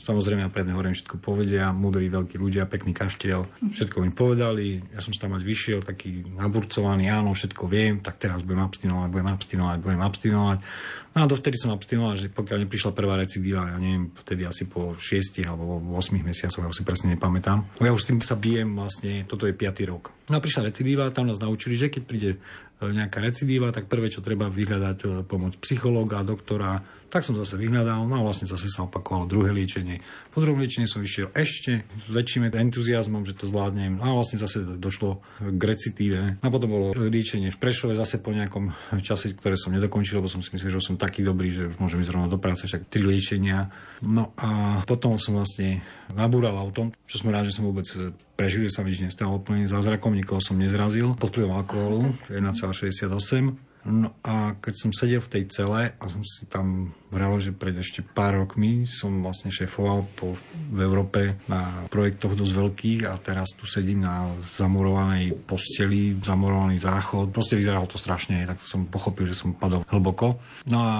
samozrejme predné hore im všetko povedia, múdri veľkí ľudia, pekný kaštiel, všetko mi povedali, ja som sa tam mať vyšiel, taký naburcovaný, áno, všetko viem, tak teraz budem abstinovať, budem abstinovať, budem abstinovať. No a dovtedy som abstinoval, že pokiaľ neprišla prvá recidíva, ja neviem, vtedy asi po 6 alebo 8 mesiacoch, ja už si presne nepamätám. Ja už s tým sa bijem vlastne, toto je 5. rok. No a prišla recidíva, tam nás naučili, že keď príde e, nejaká recidíva, tak prvé, čo treba vyhľadať e, pomoc psychológa, doktora, tak som zase vyhľadal, no a vlastne zase sa opakovalo druhé liečenie. Po druhom liečení som išiel ešte s väčším entuziasmom, že to zvládnem. No a vlastne zase došlo k recitíve. A potom bolo liečenie v Prešove zase po nejakom čase, ktoré som nedokončil, lebo som si myslel, že som taký dobrý, že už môžem ísť rovno do práce, však tri liečenia. No a potom som vlastne nabúral autom, čo som rád, že som vôbec prežil, sa mi nič nestalo úplne zázrakom, nikoho som nezrazil. Pod vplyvom alkoholu 1,68. No a keď som sedel v tej cele a som si tam vral, že pred ešte pár rokmi som vlastne šéfoval po, v Európe na projektoch dosť veľkých a teraz tu sedím na zamurovanej posteli, zamurovaný záchod. Proste vyzeralo to strašne, tak som pochopil, že som padol hlboko. No a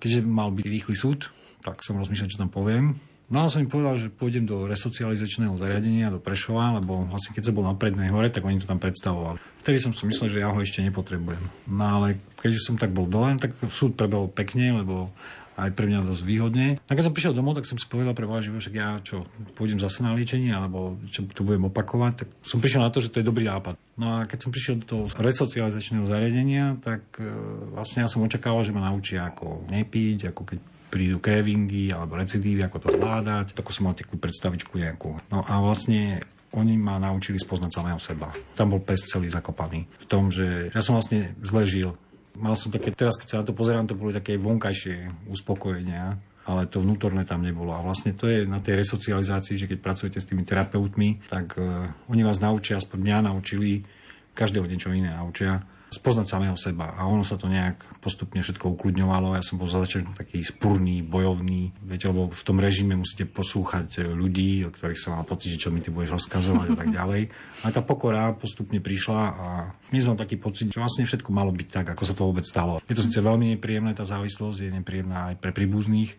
keďže mal byť rýchly súd, tak som rozmýšľal, čo tam poviem. No a som im povedal, že pôjdem do resocializačného zariadenia, do Prešova, lebo vlastne keď som bol na prednej hore, tak oni to tam predstavovali. Vtedy som si myslel, že ja ho ešte nepotrebujem. No ale keď som tak bol dole, tak súd prebehol pekne, lebo aj pre mňa dosť výhodne. A keď som prišiel domov, tak som si povedal pre že však ja čo, pôjdem zase na liečenie, alebo čo to budem opakovať, tak som prišiel na to, že to je dobrý nápad. No a keď som prišiel do toho resocializačného zariadenia, tak e, vlastne ja som očakával, že ma naučia ako nepiť, ako keď prídu cravingy alebo recidívy, ako to zvládať. Ako som mal takú predstavičku nejakú. No a vlastne oni ma naučili spoznať samého seba. Tam bol pes celý zakopaný. V tom, že ja som vlastne zle žil. Mal som také, teraz keď sa na to pozerám, to boli také vonkajšie uspokojenia, ale to vnútorné tam nebolo. A vlastne to je na tej resocializácii, že keď pracujete s tými terapeutmi, tak uh, oni vás naučia, aspoň mňa naučili, každého niečo iné naučia, spoznať samého seba. A ono sa to nejak postupne všetko ukludňovalo. Ja som bol za začiatku taký spurný, bojovný. Viete, lebo v tom režime musíte poslúchať ľudí, o ktorých som mal pocit, že čo mi ty budeš rozkazovať a tak [LAUGHS] ďalej. A tá pokora postupne prišla a my sme taký pocit, že vlastne všetko malo byť tak, ako sa to vôbec stalo. Je to síce veľmi nepríjemné, tá závislosť je nepríjemná aj pre príbuzných,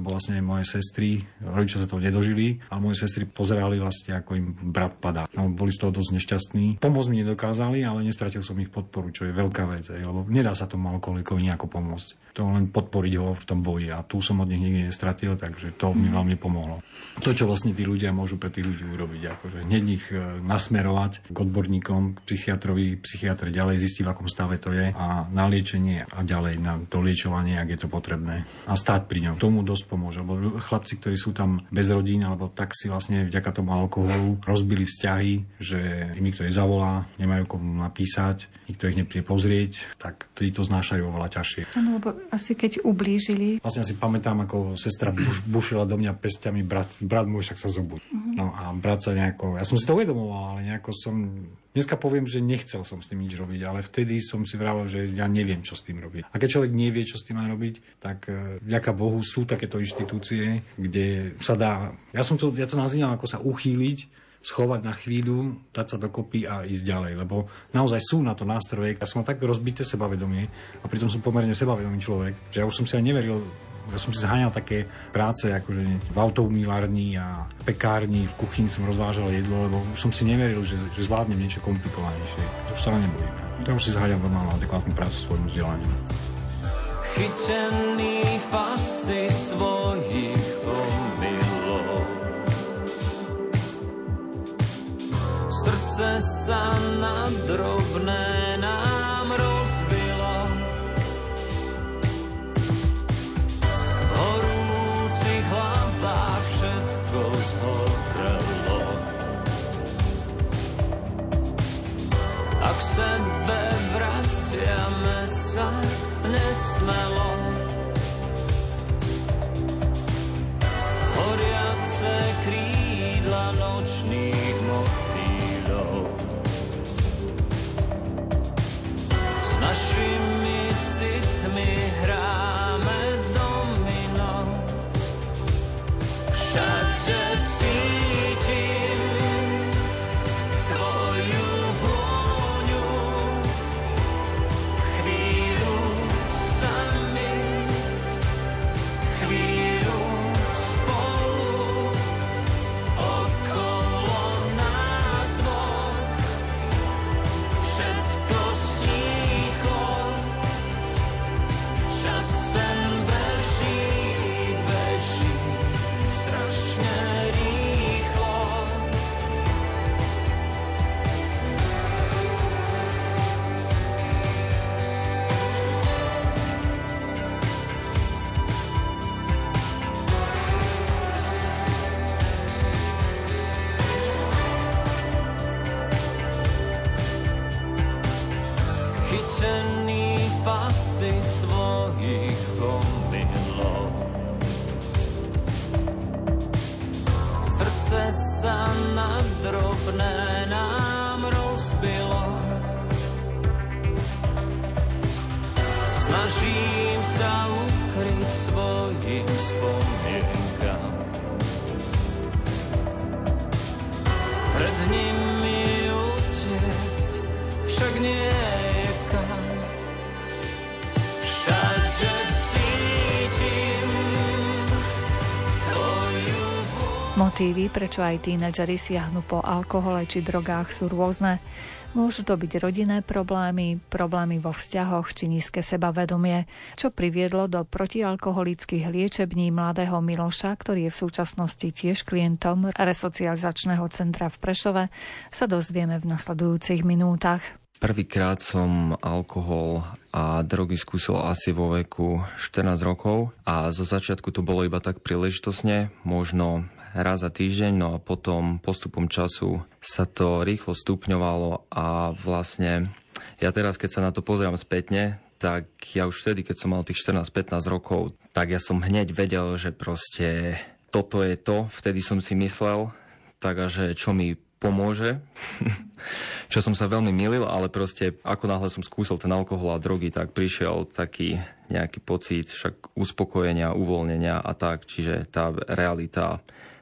vlastne moje sestry, rodičia sa toho nedožili, a moje sestry pozerali vlastne, ako im brat padá. No, boli z toho dosť nešťastní. Pomôcť mi nedokázali, ale nestratil som ich podporu, čo je veľká vec, lebo nedá sa tomu alkoholikovi nejako pomôcť to len podporiť ho v tom boji. A tu som od nich nikdy nestratil, takže to mi veľmi pomohlo. To, čo vlastne tí ľudia môžu pre tých ľudí urobiť, akože hneď ich e, nasmerovať k odborníkom, k psychiatrovi, psychiatr ďalej zistí, v akom stave to je a na liečenie a ďalej na to liečovanie, ak je to potrebné. A stáť pri ňom. Tomu dosť pomôže, lebo chlapci, ktorí sú tam bez rodín, alebo tak si vlastne vďaka tomu alkoholu rozbili vzťahy, že im nikto nezavolá, nemajú komu napísať, nikto ich nepríde pozrieť, tak tí to znášajú oveľa ťažšie.
Áno, lebo asi keď ublížili.
Vlastne si pamätám, ako sestra buš, bušila do mňa pestiami, brat, brat môj však sa zobuď. Uh-huh. No a brat sa nejako, ja som si to uvedomoval, ale nejako som, dneska poviem, že nechcel som s tým nič robiť, ale vtedy som si vravel, že ja neviem, čo s tým robiť. A keď človek nevie, čo s tým má robiť, tak e, vďaka Bohu sú takéto inštitúcie, kde sa dá, ja som to, ja to nazývam ako sa uchýliť schovať na chvíľu, dať sa dokopy a ísť ďalej. Lebo naozaj sú na to nástroje. Ja som mal tak rozbité sebavedomie a pritom som pomerne sebavedomý človek, že ja už som si aj neveril ja som si zháňal také práce, akože v automilárni a pekárni, v kuchyni som rozvážal jedlo, lebo už som si neveril, že, že zvládnem niečo komplikovanejšie. To už sa nebojím. To už si zháňam normálnu adekvátnu prácu svojmu vzdelaniu.
Chytený v pasci svojich srdce sa na drobné nám rozbilo. V horúcich hlavách všetko zhorelo. A k sebe vraciame sa nesmelo.
Motívy, prečo aj tínedžeri siahnu po alkohole či drogách sú rôzne. Môžu to byť rodinné problémy, problémy vo vzťahoch či nízke sebavedomie, čo priviedlo do protialkoholických liečební mladého Miloša, ktorý je v súčasnosti tiež klientom resocializačného centra v Prešove, sa dozvieme v nasledujúcich minútach.
Prvýkrát som alkohol a drogy skúsil asi vo veku 14 rokov a zo začiatku to bolo iba tak príležitosne, možno raz za týždeň, no a potom postupom času sa to rýchlo stupňovalo a vlastne ja teraz, keď sa na to pozerám spätne, tak ja už vtedy, keď som mal tých 14-15 rokov, tak ja som hneď vedel, že proste toto je to, vtedy som si myslel, tak a že čo mi pomôže, [LAUGHS] čo som sa veľmi milil, ale proste ako náhle som skúsil ten alkohol a drogy, tak prišiel taký nejaký pocit však uspokojenia, uvoľnenia a tak, čiže tá realita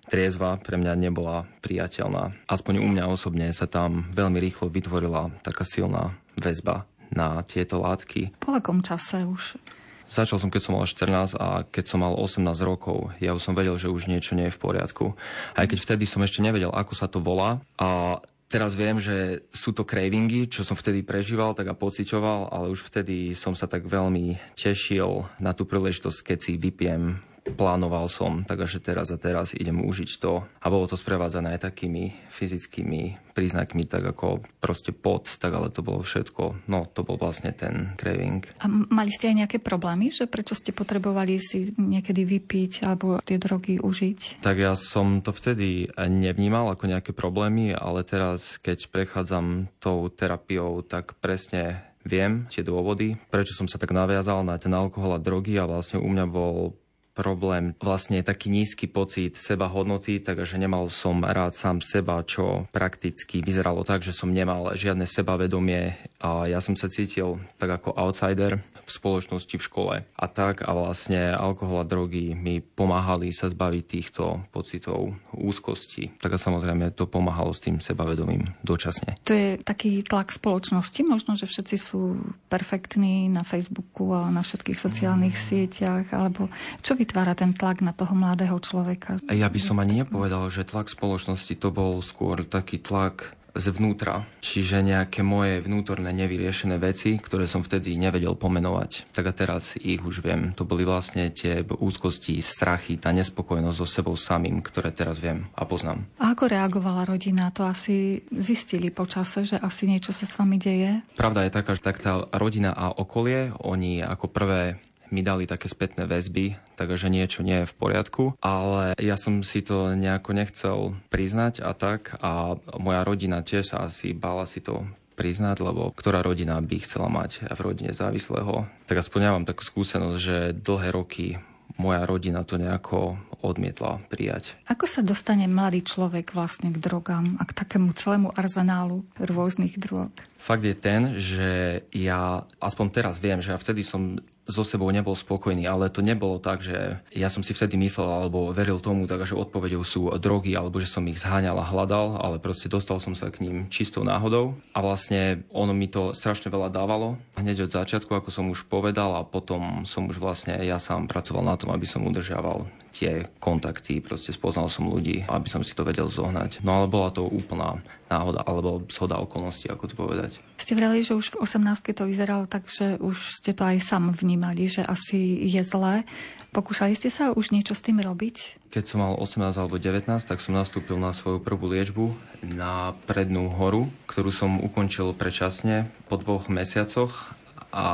triezva pre mňa nebola priateľná. Aspoň u mňa osobne sa tam veľmi rýchlo vytvorila taká silná väzba na tieto látky.
Po akom čase už?
Začal som, keď som mal 14 a keď som mal 18 rokov, ja už som vedel, že už niečo nie je v poriadku. Aj keď vtedy som ešte nevedel, ako sa to volá. A teraz viem, že sú to cravingy, čo som vtedy prežíval, tak a pociťoval, ale už vtedy som sa tak veľmi tešil na tú príležitosť, keď si vypiem plánoval som, takže teraz a teraz idem užiť to. A bolo to sprevádzané aj takými fyzickými príznakmi, tak ako proste pot, tak ale to bolo všetko. No, to bol vlastne ten craving.
A mali ste aj nejaké problémy, že prečo ste potrebovali si niekedy vypiť alebo tie drogy užiť?
Tak ja som to vtedy nevnímal ako nejaké problémy, ale teraz, keď prechádzam tou terapiou, tak presne viem tie dôvody, prečo som sa tak naviazal na ten alkohol a drogy a vlastne u mňa bol problém, vlastne taký nízky pocit seba hodnoty, takže nemal som rád sám seba, čo prakticky vyzeralo tak, že som nemal žiadne sebavedomie a ja som sa cítil tak ako outsider v spoločnosti, v škole a tak a vlastne alkohol a drogy mi pomáhali sa zbaviť týchto pocitov úzkosti. Tak a samozrejme to pomáhalo s tým sebavedomím dočasne.
To je taký tlak spoločnosti, možno, že všetci sú perfektní na Facebooku a na všetkých sociálnych sieťach, alebo čo vy vytvára ten tlak na toho mladého človeka?
Ja by som ani nepovedal, že tlak spoločnosti to bol skôr taký tlak zvnútra, čiže nejaké moje vnútorné nevyriešené veci, ktoré som vtedy nevedel pomenovať. Tak a teraz ich už viem. To boli vlastne tie úzkosti, strachy, tá nespokojnosť so sebou samým, ktoré teraz viem a poznám.
A ako reagovala rodina? To asi zistili počase, že asi niečo sa s vami deje?
Pravda je taká, že tak tá rodina a okolie, oni ako prvé mi dali také spätné väzby, takže niečo nie je v poriadku, ale ja som si to nejako nechcel priznať a tak a moja rodina tiež sa asi bála si to priznať, lebo ktorá rodina by chcela mať v rodine závislého. Tak aspoň ja mám takú skúsenosť, že dlhé roky moja rodina to nejako odmietla prijať.
Ako sa dostane mladý človek vlastne k drogám a k takému celému arzenálu rôznych drog?
Fakt je ten, že ja aspoň teraz viem, že ja vtedy som so sebou nebol spokojný, ale to nebolo tak, že ja som si vtedy myslel alebo veril tomu, tak, že odpovedou sú drogy alebo že som ich zháňal a hľadal, ale proste dostal som sa k ním čistou náhodou a vlastne ono mi to strašne veľa dávalo. Hneď od začiatku, ako som už povedal a potom som už vlastne ja sám pracoval na tom, aby som udržiaval tie kontakty, proste spoznal som ľudí, aby som si to vedel zohnať. No ale bola to úplná náhoda alebo zhoda okolností, ako to povedať.
Ste vrali, že už v 18 to vyzeralo tak, že už ste to aj sám vnímali, že asi je zlé. Pokúšali ste sa už niečo s tým robiť?
Keď som mal 18 alebo 19, tak som nastúpil na svoju prvú liečbu na prednú horu, ktorú som ukončil predčasne po dvoch mesiacoch a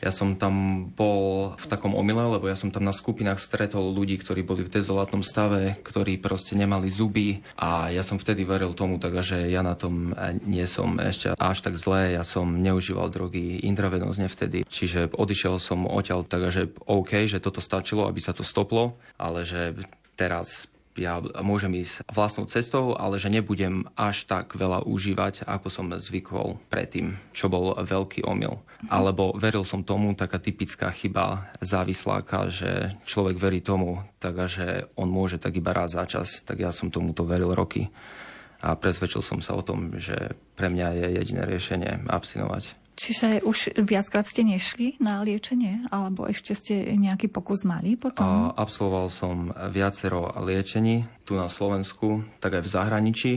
ja som tam bol v takom omyle, lebo ja som tam na skupinách stretol ľudí, ktorí boli v dezolátnom stave, ktorí proste nemali zuby. A ja som vtedy veril tomu, takže ja na tom nie som ešte až tak zlé, ja som neužíval drogy intravenózne vtedy, čiže odišiel som odtiaľ, takže OK, že toto stačilo, aby sa to stoplo, ale že teraz ja môžem ísť vlastnou cestou, ale že nebudem až tak veľa užívať, ako som zvykol predtým, čo bol veľký omyl. Alebo veril som tomu, taká typická chyba závisláka, že človek verí tomu, takže on môže tak iba raz za čas, tak ja som tomuto veril roky. A presvedčil som sa o tom, že pre mňa je jediné riešenie abstinovať.
Čiže už viackrát ste nešli na liečenie, alebo ešte ste nejaký pokus mali potom?
absolvoval som viacero liečení tu na Slovensku, tak aj v zahraničí.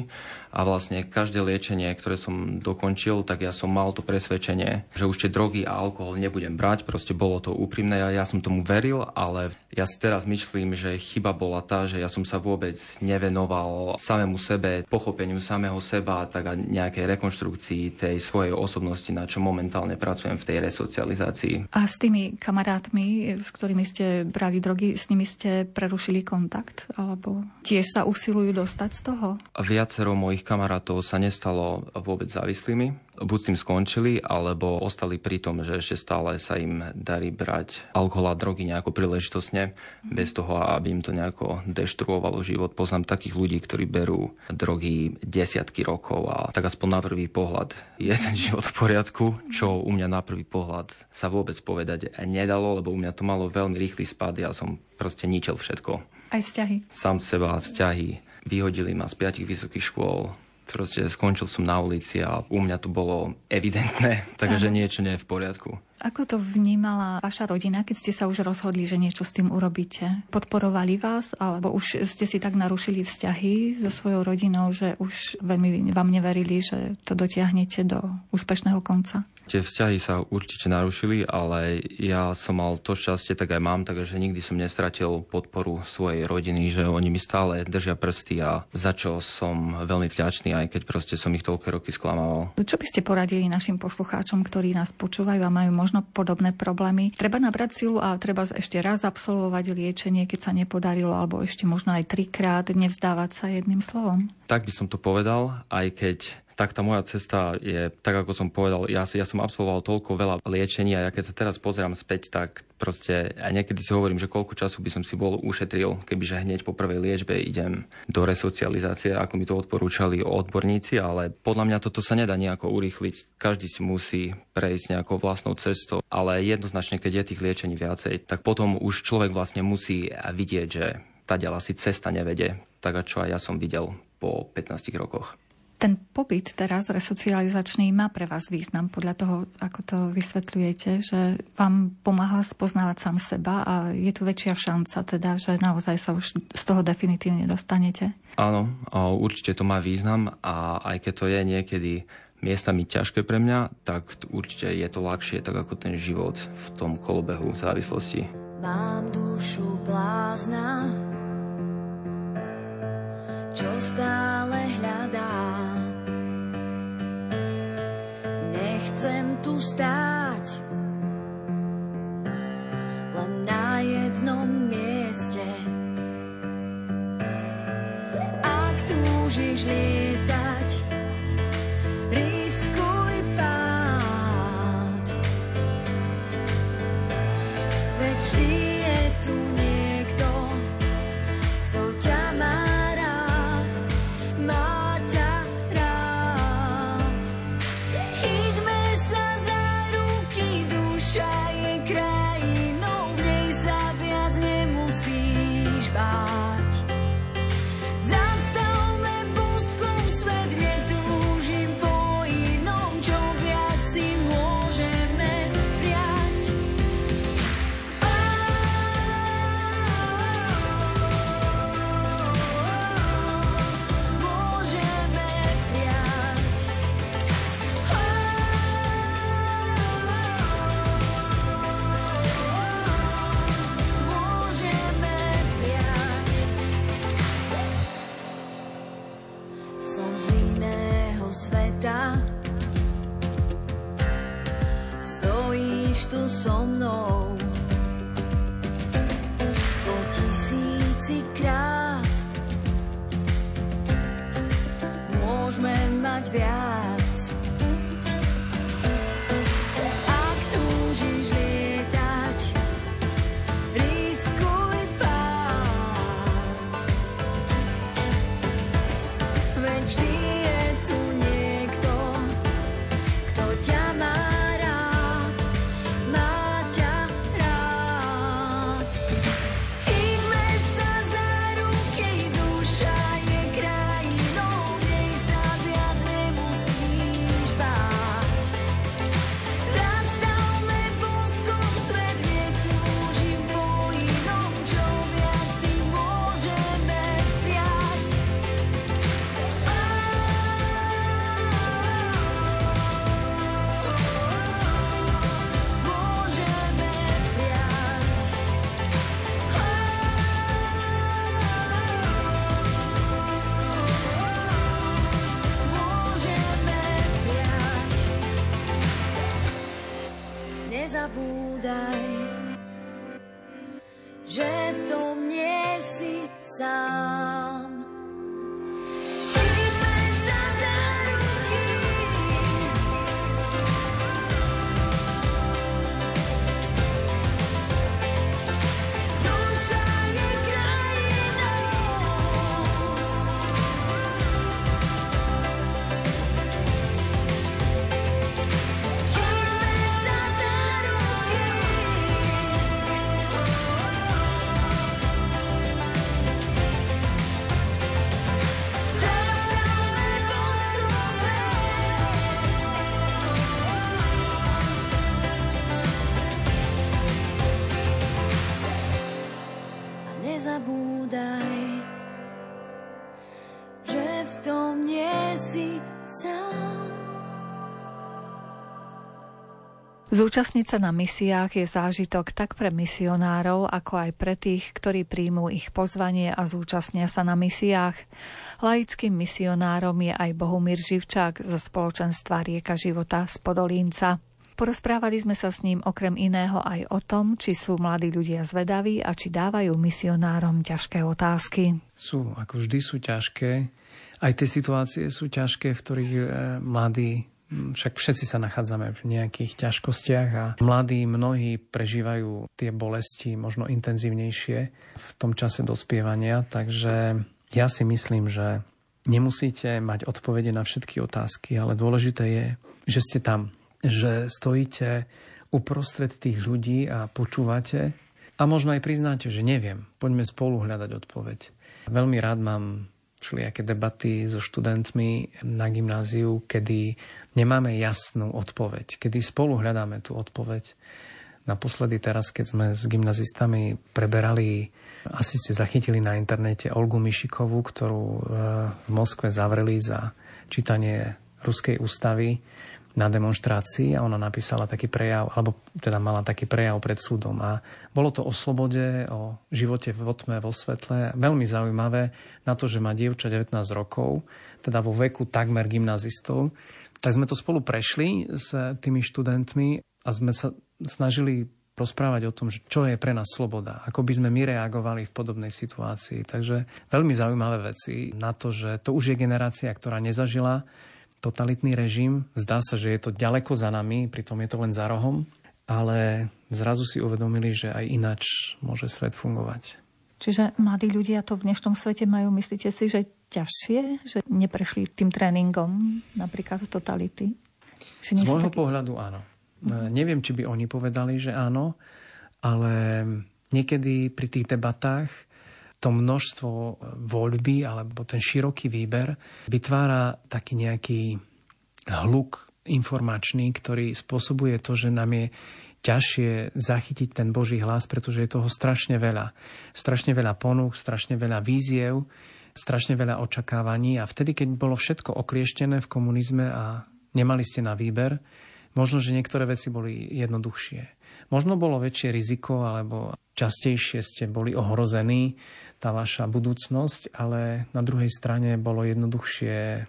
A vlastne každé liečenie, ktoré som dokončil, tak ja som mal to presvedčenie, že už tie drogy a alkohol nebudem brať. Proste bolo to úprimné a ja som tomu veril, ale ja si teraz myslím, že chyba bola tá, že ja som sa vôbec nevenoval samému sebe, pochopeniu samého seba, tak a nejakej rekonštrukcii tej svojej osobnosti, na čo momentálne pracujem v tej resocializácii.
A s tými kamarátmi, s ktorými ste brali drogy, s nimi ste prerušili kontakt? Alebo tiež sa usilujú dostať z toho?
Viacero mojich kamarátov sa nestalo vôbec závislými. Buď s tým skončili, alebo ostali pri tom, že ešte stále sa im darí brať alkohol a drogy nejako príležitosne, bez toho, aby im to nejako deštruovalo život. Poznám takých ľudí, ktorí berú drogy desiatky rokov a tak aspoň na prvý pohľad je ten život v poriadku, čo u mňa na prvý pohľad sa vôbec povedať nedalo, lebo u mňa to malo veľmi rýchly spad, ja som proste ničil všetko.
Aj vzťahy?
Sám seba, vzťahy. Vyhodili ma z piatich vysokých škôl, proste skončil som na ulici a u mňa to bolo evidentné, [LAUGHS] takže niečo nie je v poriadku.
Ako to vnímala vaša rodina, keď ste sa už rozhodli, že niečo s tým urobíte? Podporovali vás, alebo už ste si tak narušili vzťahy so svojou rodinou, že už veľmi vám neverili, že to dotiahnete do úspešného konca?
Tie vzťahy sa určite narušili, ale ja som mal to šťastie, tak aj mám, takže nikdy som nestratil podporu svojej rodiny, že oni mi stále držia prsty a za čo som veľmi vďačný, aj keď proste som ich toľké roky sklamával.
Čo by ste poradili našim poslucháčom, ktorí nás počúvajú a majú možno podobné problémy? Treba nabrať silu a treba ešte raz absolvovať liečenie, keď sa nepodarilo, alebo ešte možno aj trikrát nevzdávať sa jedným slovom?
Tak by som to povedal, aj keď tak tá moja cesta je, tak ako som povedal, ja, ja som absolvoval toľko veľa liečenia a ja keď sa teraz pozerám späť, tak proste a niekedy si hovorím, že koľko času by som si bol ušetril, kebyže hneď po prvej liečbe idem do resocializácie, ako mi to odporúčali odborníci, ale podľa mňa toto sa nedá nejako urýchliť. Každý si musí prejsť nejakou vlastnou cestou, ale jednoznačne, keď je tých liečení viacej, tak potom už človek vlastne musí vidieť, že tá ďalá si cesta nevede, tak čo aj ja som videl po 15 rokoch.
Ten pobyt teraz resocializačný má pre vás význam podľa toho, ako to vysvetľujete, že vám pomáha spoznávať sám seba a je tu väčšia šanca teda, že naozaj sa už z toho definitívne dostanete?
Áno, určite to má význam a aj keď to je niekedy miestami ťažké pre mňa, tak určite je to ľahšie, tak ako ten život v tom kolobehu závislosti.
Mám dušu blázna, čo stále hľadá nechcem tu stáť
Zúčastniť sa na misiách je zážitok tak pre misionárov, ako aj pre tých, ktorí príjmú ich pozvanie a zúčastnia sa na misiách. Laickým misionárom je aj Bohumír Živčák zo spoločenstva Rieka života z Podolínca. Porozprávali sme sa s ním okrem iného aj o tom, či sú mladí ľudia zvedaví a či dávajú misionárom ťažké otázky.
Sú, ako vždy sú ťažké. Aj tie situácie sú ťažké, v ktorých e, mladí, však všetci sa nachádzame v nejakých ťažkostiach a mladí mnohí prežívajú tie bolesti možno intenzívnejšie v tom čase dospievania, takže ja si myslím, že nemusíte mať odpovede na všetky otázky, ale dôležité je, že ste tam, že stojíte uprostred tých ľudí a počúvate a možno aj priznáte, že neviem. Poďme spolu hľadať odpoveď. Veľmi rád mám všelijaké debaty so študentmi na gymnáziu, kedy nemáme jasnú odpoveď, kedy spolu hľadáme tú odpoveď. Naposledy teraz, keď sme s gymnazistami preberali, asi ste zachytili na internete Olgu Mišikovú, ktorú e, v Moskve zavreli za čítanie ruskej ústavy na demonstrácii a ona napísala taký prejav, alebo teda mala taký prejav pred súdom. A bolo to o slobode, o živote vo tme, vo svetle. Veľmi zaujímavé na to, že má dievča 19 rokov, teda vo veku takmer gymnazistov. Tak sme to spolu prešli s tými študentmi a sme sa snažili rozprávať o tom, že čo je pre nás sloboda, ako by sme my reagovali v podobnej situácii. Takže veľmi zaujímavé veci na to, že to už je generácia, ktorá nezažila totalitný režim. Zdá sa, že je to ďaleko za nami, pritom je to len za rohom, ale zrazu si uvedomili, že aj ináč môže svet fungovať.
Čiže mladí ľudia to v dnešnom svete majú, myslíte si, že ťažšie, že neprešli tým tréningom napríklad totality?
Z môjho
takí-
pohľadu áno. Mm. Neviem, či by oni povedali, že áno, ale niekedy pri tých debatách to množstvo voľby alebo ten široký výber vytvára taký nejaký hluk informačný, ktorý spôsobuje to, že nám je ťažšie zachytiť ten Boží hlas, pretože je toho strašne veľa. Strašne veľa ponúk, strašne veľa víziev, strašne veľa očakávaní a vtedy, keď bolo všetko oklieštené v komunizme a nemali ste na výber, možno, že niektoré veci boli jednoduchšie. Možno bolo väčšie riziko, alebo častejšie ste boli ohrození, tá vaša budúcnosť, ale na druhej strane bolo jednoduchšie,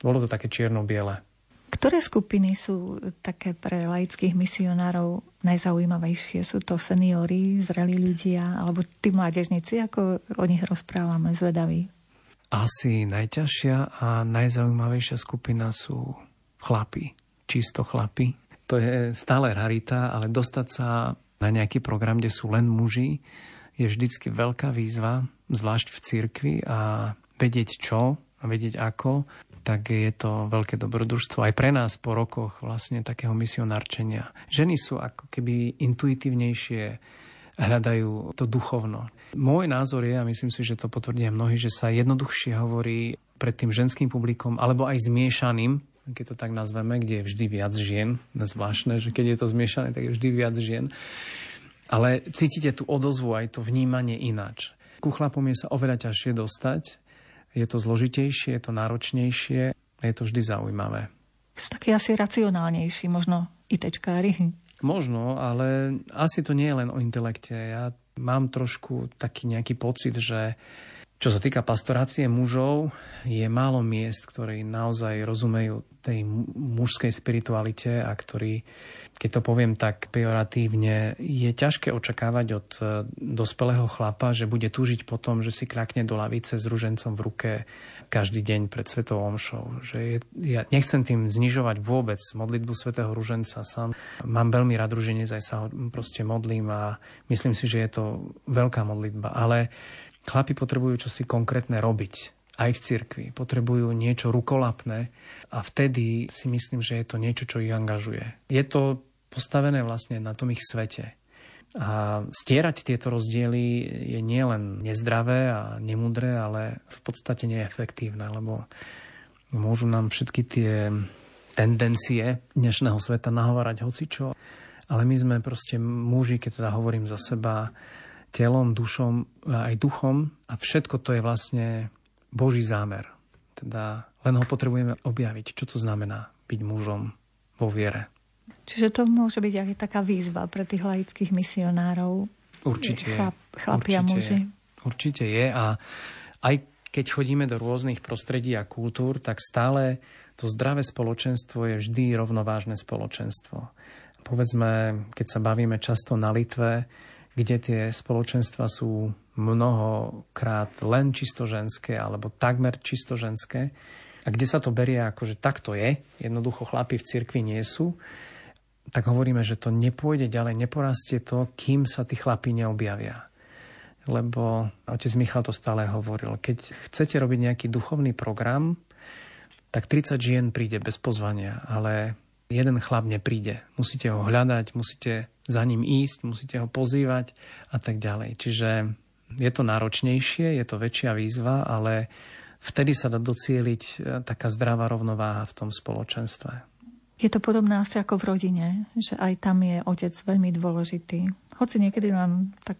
bolo to také čierno-biele.
Ktoré skupiny sú také pre laických misionárov najzaujímavejšie? Sú to seniori, zrelí ľudia alebo tí mládežníci, ako o nich rozprávame, zvedaví?
Asi najťažšia a najzaujímavejšia skupina sú chlapi, čisto chlapi. To je stále rarita, ale dostať sa na nejaký program, kde sú len muži, je vždycky veľká výzva, zvlášť v cirkvi a vedieť čo a vedieť ako, tak je to veľké dobrodružstvo aj pre nás po rokoch vlastne takého misionárčenia. Ženy sú ako keby intuitívnejšie, hľadajú to duchovno. Môj názor je, a myslím si, že to potvrdia mnohí, že sa jednoduchšie hovorí pred tým ženským publikom, alebo aj zmiešaným, keď to tak nazveme, kde je vždy viac žien. Zvláštne, že keď je to zmiešané, tak je vždy viac žien. Ale cítite tú odozvu, aj to vnímanie ináč. Ku chlapom je sa oveľa ťažšie dostať. Je to zložitejšie, je to náročnejšie je to vždy zaujímavé.
Sú takí asi racionálnejší, možno ITčkári.
Možno, ale asi to nie je len o intelekte. Ja mám trošku taký nejaký pocit, že Čo sa týka pastorácie mužov, je málo miest, ktorí naozaj rozumejú tej mužskej spiritualite a ktorí, keď to poviem tak pejoratívne, je ťažké očakávať od e, dospelého chlapa, že bude túžiť po tom, že si krakne do lavice s ružencom v ruke každý deň pred Svetou Omšou. Že je, ja nechcem tým znižovať vôbec modlitbu Svetého Ruženca sám. Mám veľmi rád ruženec, aj sa ho proste modlím a myslím si, že je to veľká modlitba. Ale chlapi potrebujú čosi konkrétne robiť aj v cirkvi. Potrebujú niečo rukolapné a vtedy si myslím, že je to niečo, čo ich angažuje. Je to postavené vlastne na tom ich svete. A stierať tieto rozdiely je nielen nezdravé a nemudré, ale v podstate neefektívne, lebo môžu nám všetky tie tendencie dnešného sveta nahovárať hocičo. Ale my sme proste muži, keď teda hovorím za seba, telom, dušom a aj duchom a všetko to je vlastne Boží zámer. Teda len ho potrebujeme objaviť, čo to znamená byť mužom vo viere.
Čiže to môže byť aj taká výzva pre tých laických misionárov.
Určite
Chlap, chlapi
určite
a muži.
Je, určite je a aj keď chodíme do rôznych prostredí a kultúr, tak stále to zdravé spoločenstvo je vždy rovnovážne spoločenstvo. Povedzme, keď sa bavíme často na Litve, kde tie spoločenstva sú mnohokrát len čisto ženské alebo takmer čisto ženské a kde sa to berie ako, že takto je, jednoducho chlapi v cirkvi nie sú, tak hovoríme, že to nepôjde ďalej, neporastie to, kým sa tí chlapí neobjavia. Lebo otec Michal to stále hovoril, keď chcete robiť nejaký duchovný program, tak 30 žien príde bez pozvania, ale jeden chlap nepríde. Musíte ho hľadať, musíte za ním ísť, musíte ho pozývať a tak ďalej. Čiže je to náročnejšie, je to väčšia výzva, ale vtedy sa dá docieliť e, taká zdravá rovnováha v tom spoločenstve.
Je to podobné asi ako v rodine, že aj tam je otec veľmi dôležitý. Hoci niekedy len tak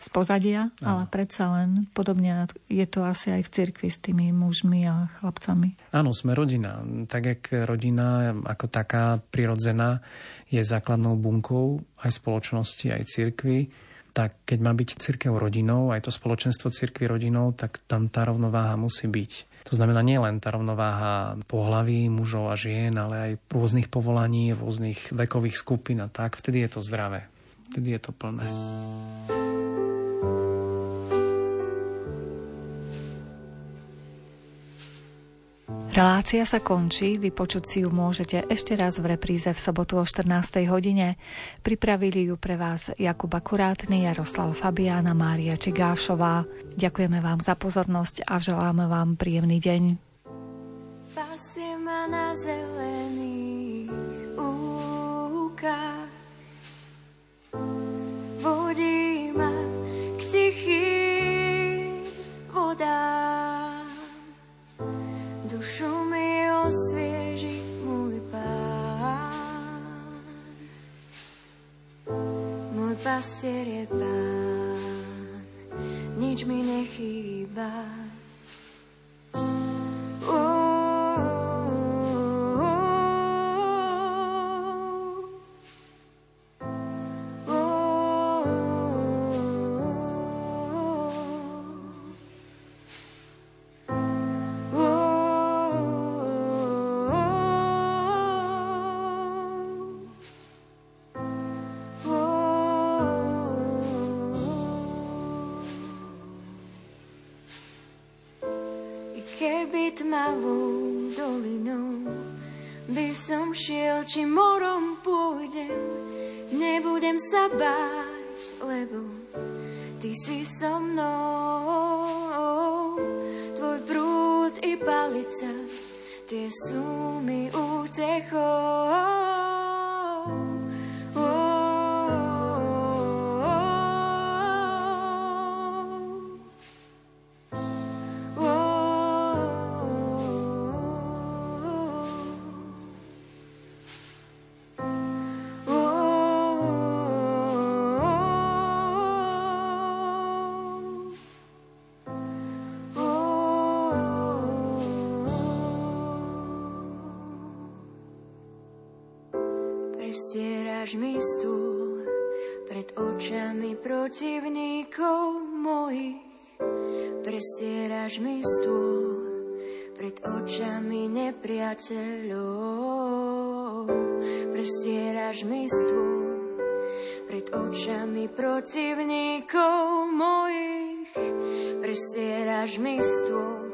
z pozadia, Aha. ale predsa len podobne je to asi aj v cirkvi s tými mužmi a chlapcami.
Áno, sme rodina. Tak jak rodina ako taká prirodzená je základnou bunkou aj spoločnosti, aj cirkvi, tak keď má byť cirkev rodinou, aj to spoločenstvo cirkvi rodinou, tak tam tá rovnováha musí byť. To znamená nielen tá rovnováha pohlaví mužov a žien, ale aj rôznych povolaní, rôznych vekových skupín a tak. Vtedy je to zdravé. Vtedy je to plné.
Relácia sa končí, vypočuť si ju môžete ešte raz v repríze v sobotu o 14. hodine. Pripravili ju pre vás Jakub Akurátny, Jaroslav Fabiána, Mária Čigášová. Ďakujeme vám za pozornosť a želáme vám príjemný deň.
Ma na zelených úkach osvieži môj pán. Môj pastier je pán Nič mi nechýba. I som šiel, či morom pôjdem, nebudem sa báť, lebo ty si so mnou. Tvoj prúd i palica, tie sú mi útechou. Nepriateľov. Prestieraš mi stôl pred očami protivníkov mojich. Prestieraš mi stôl.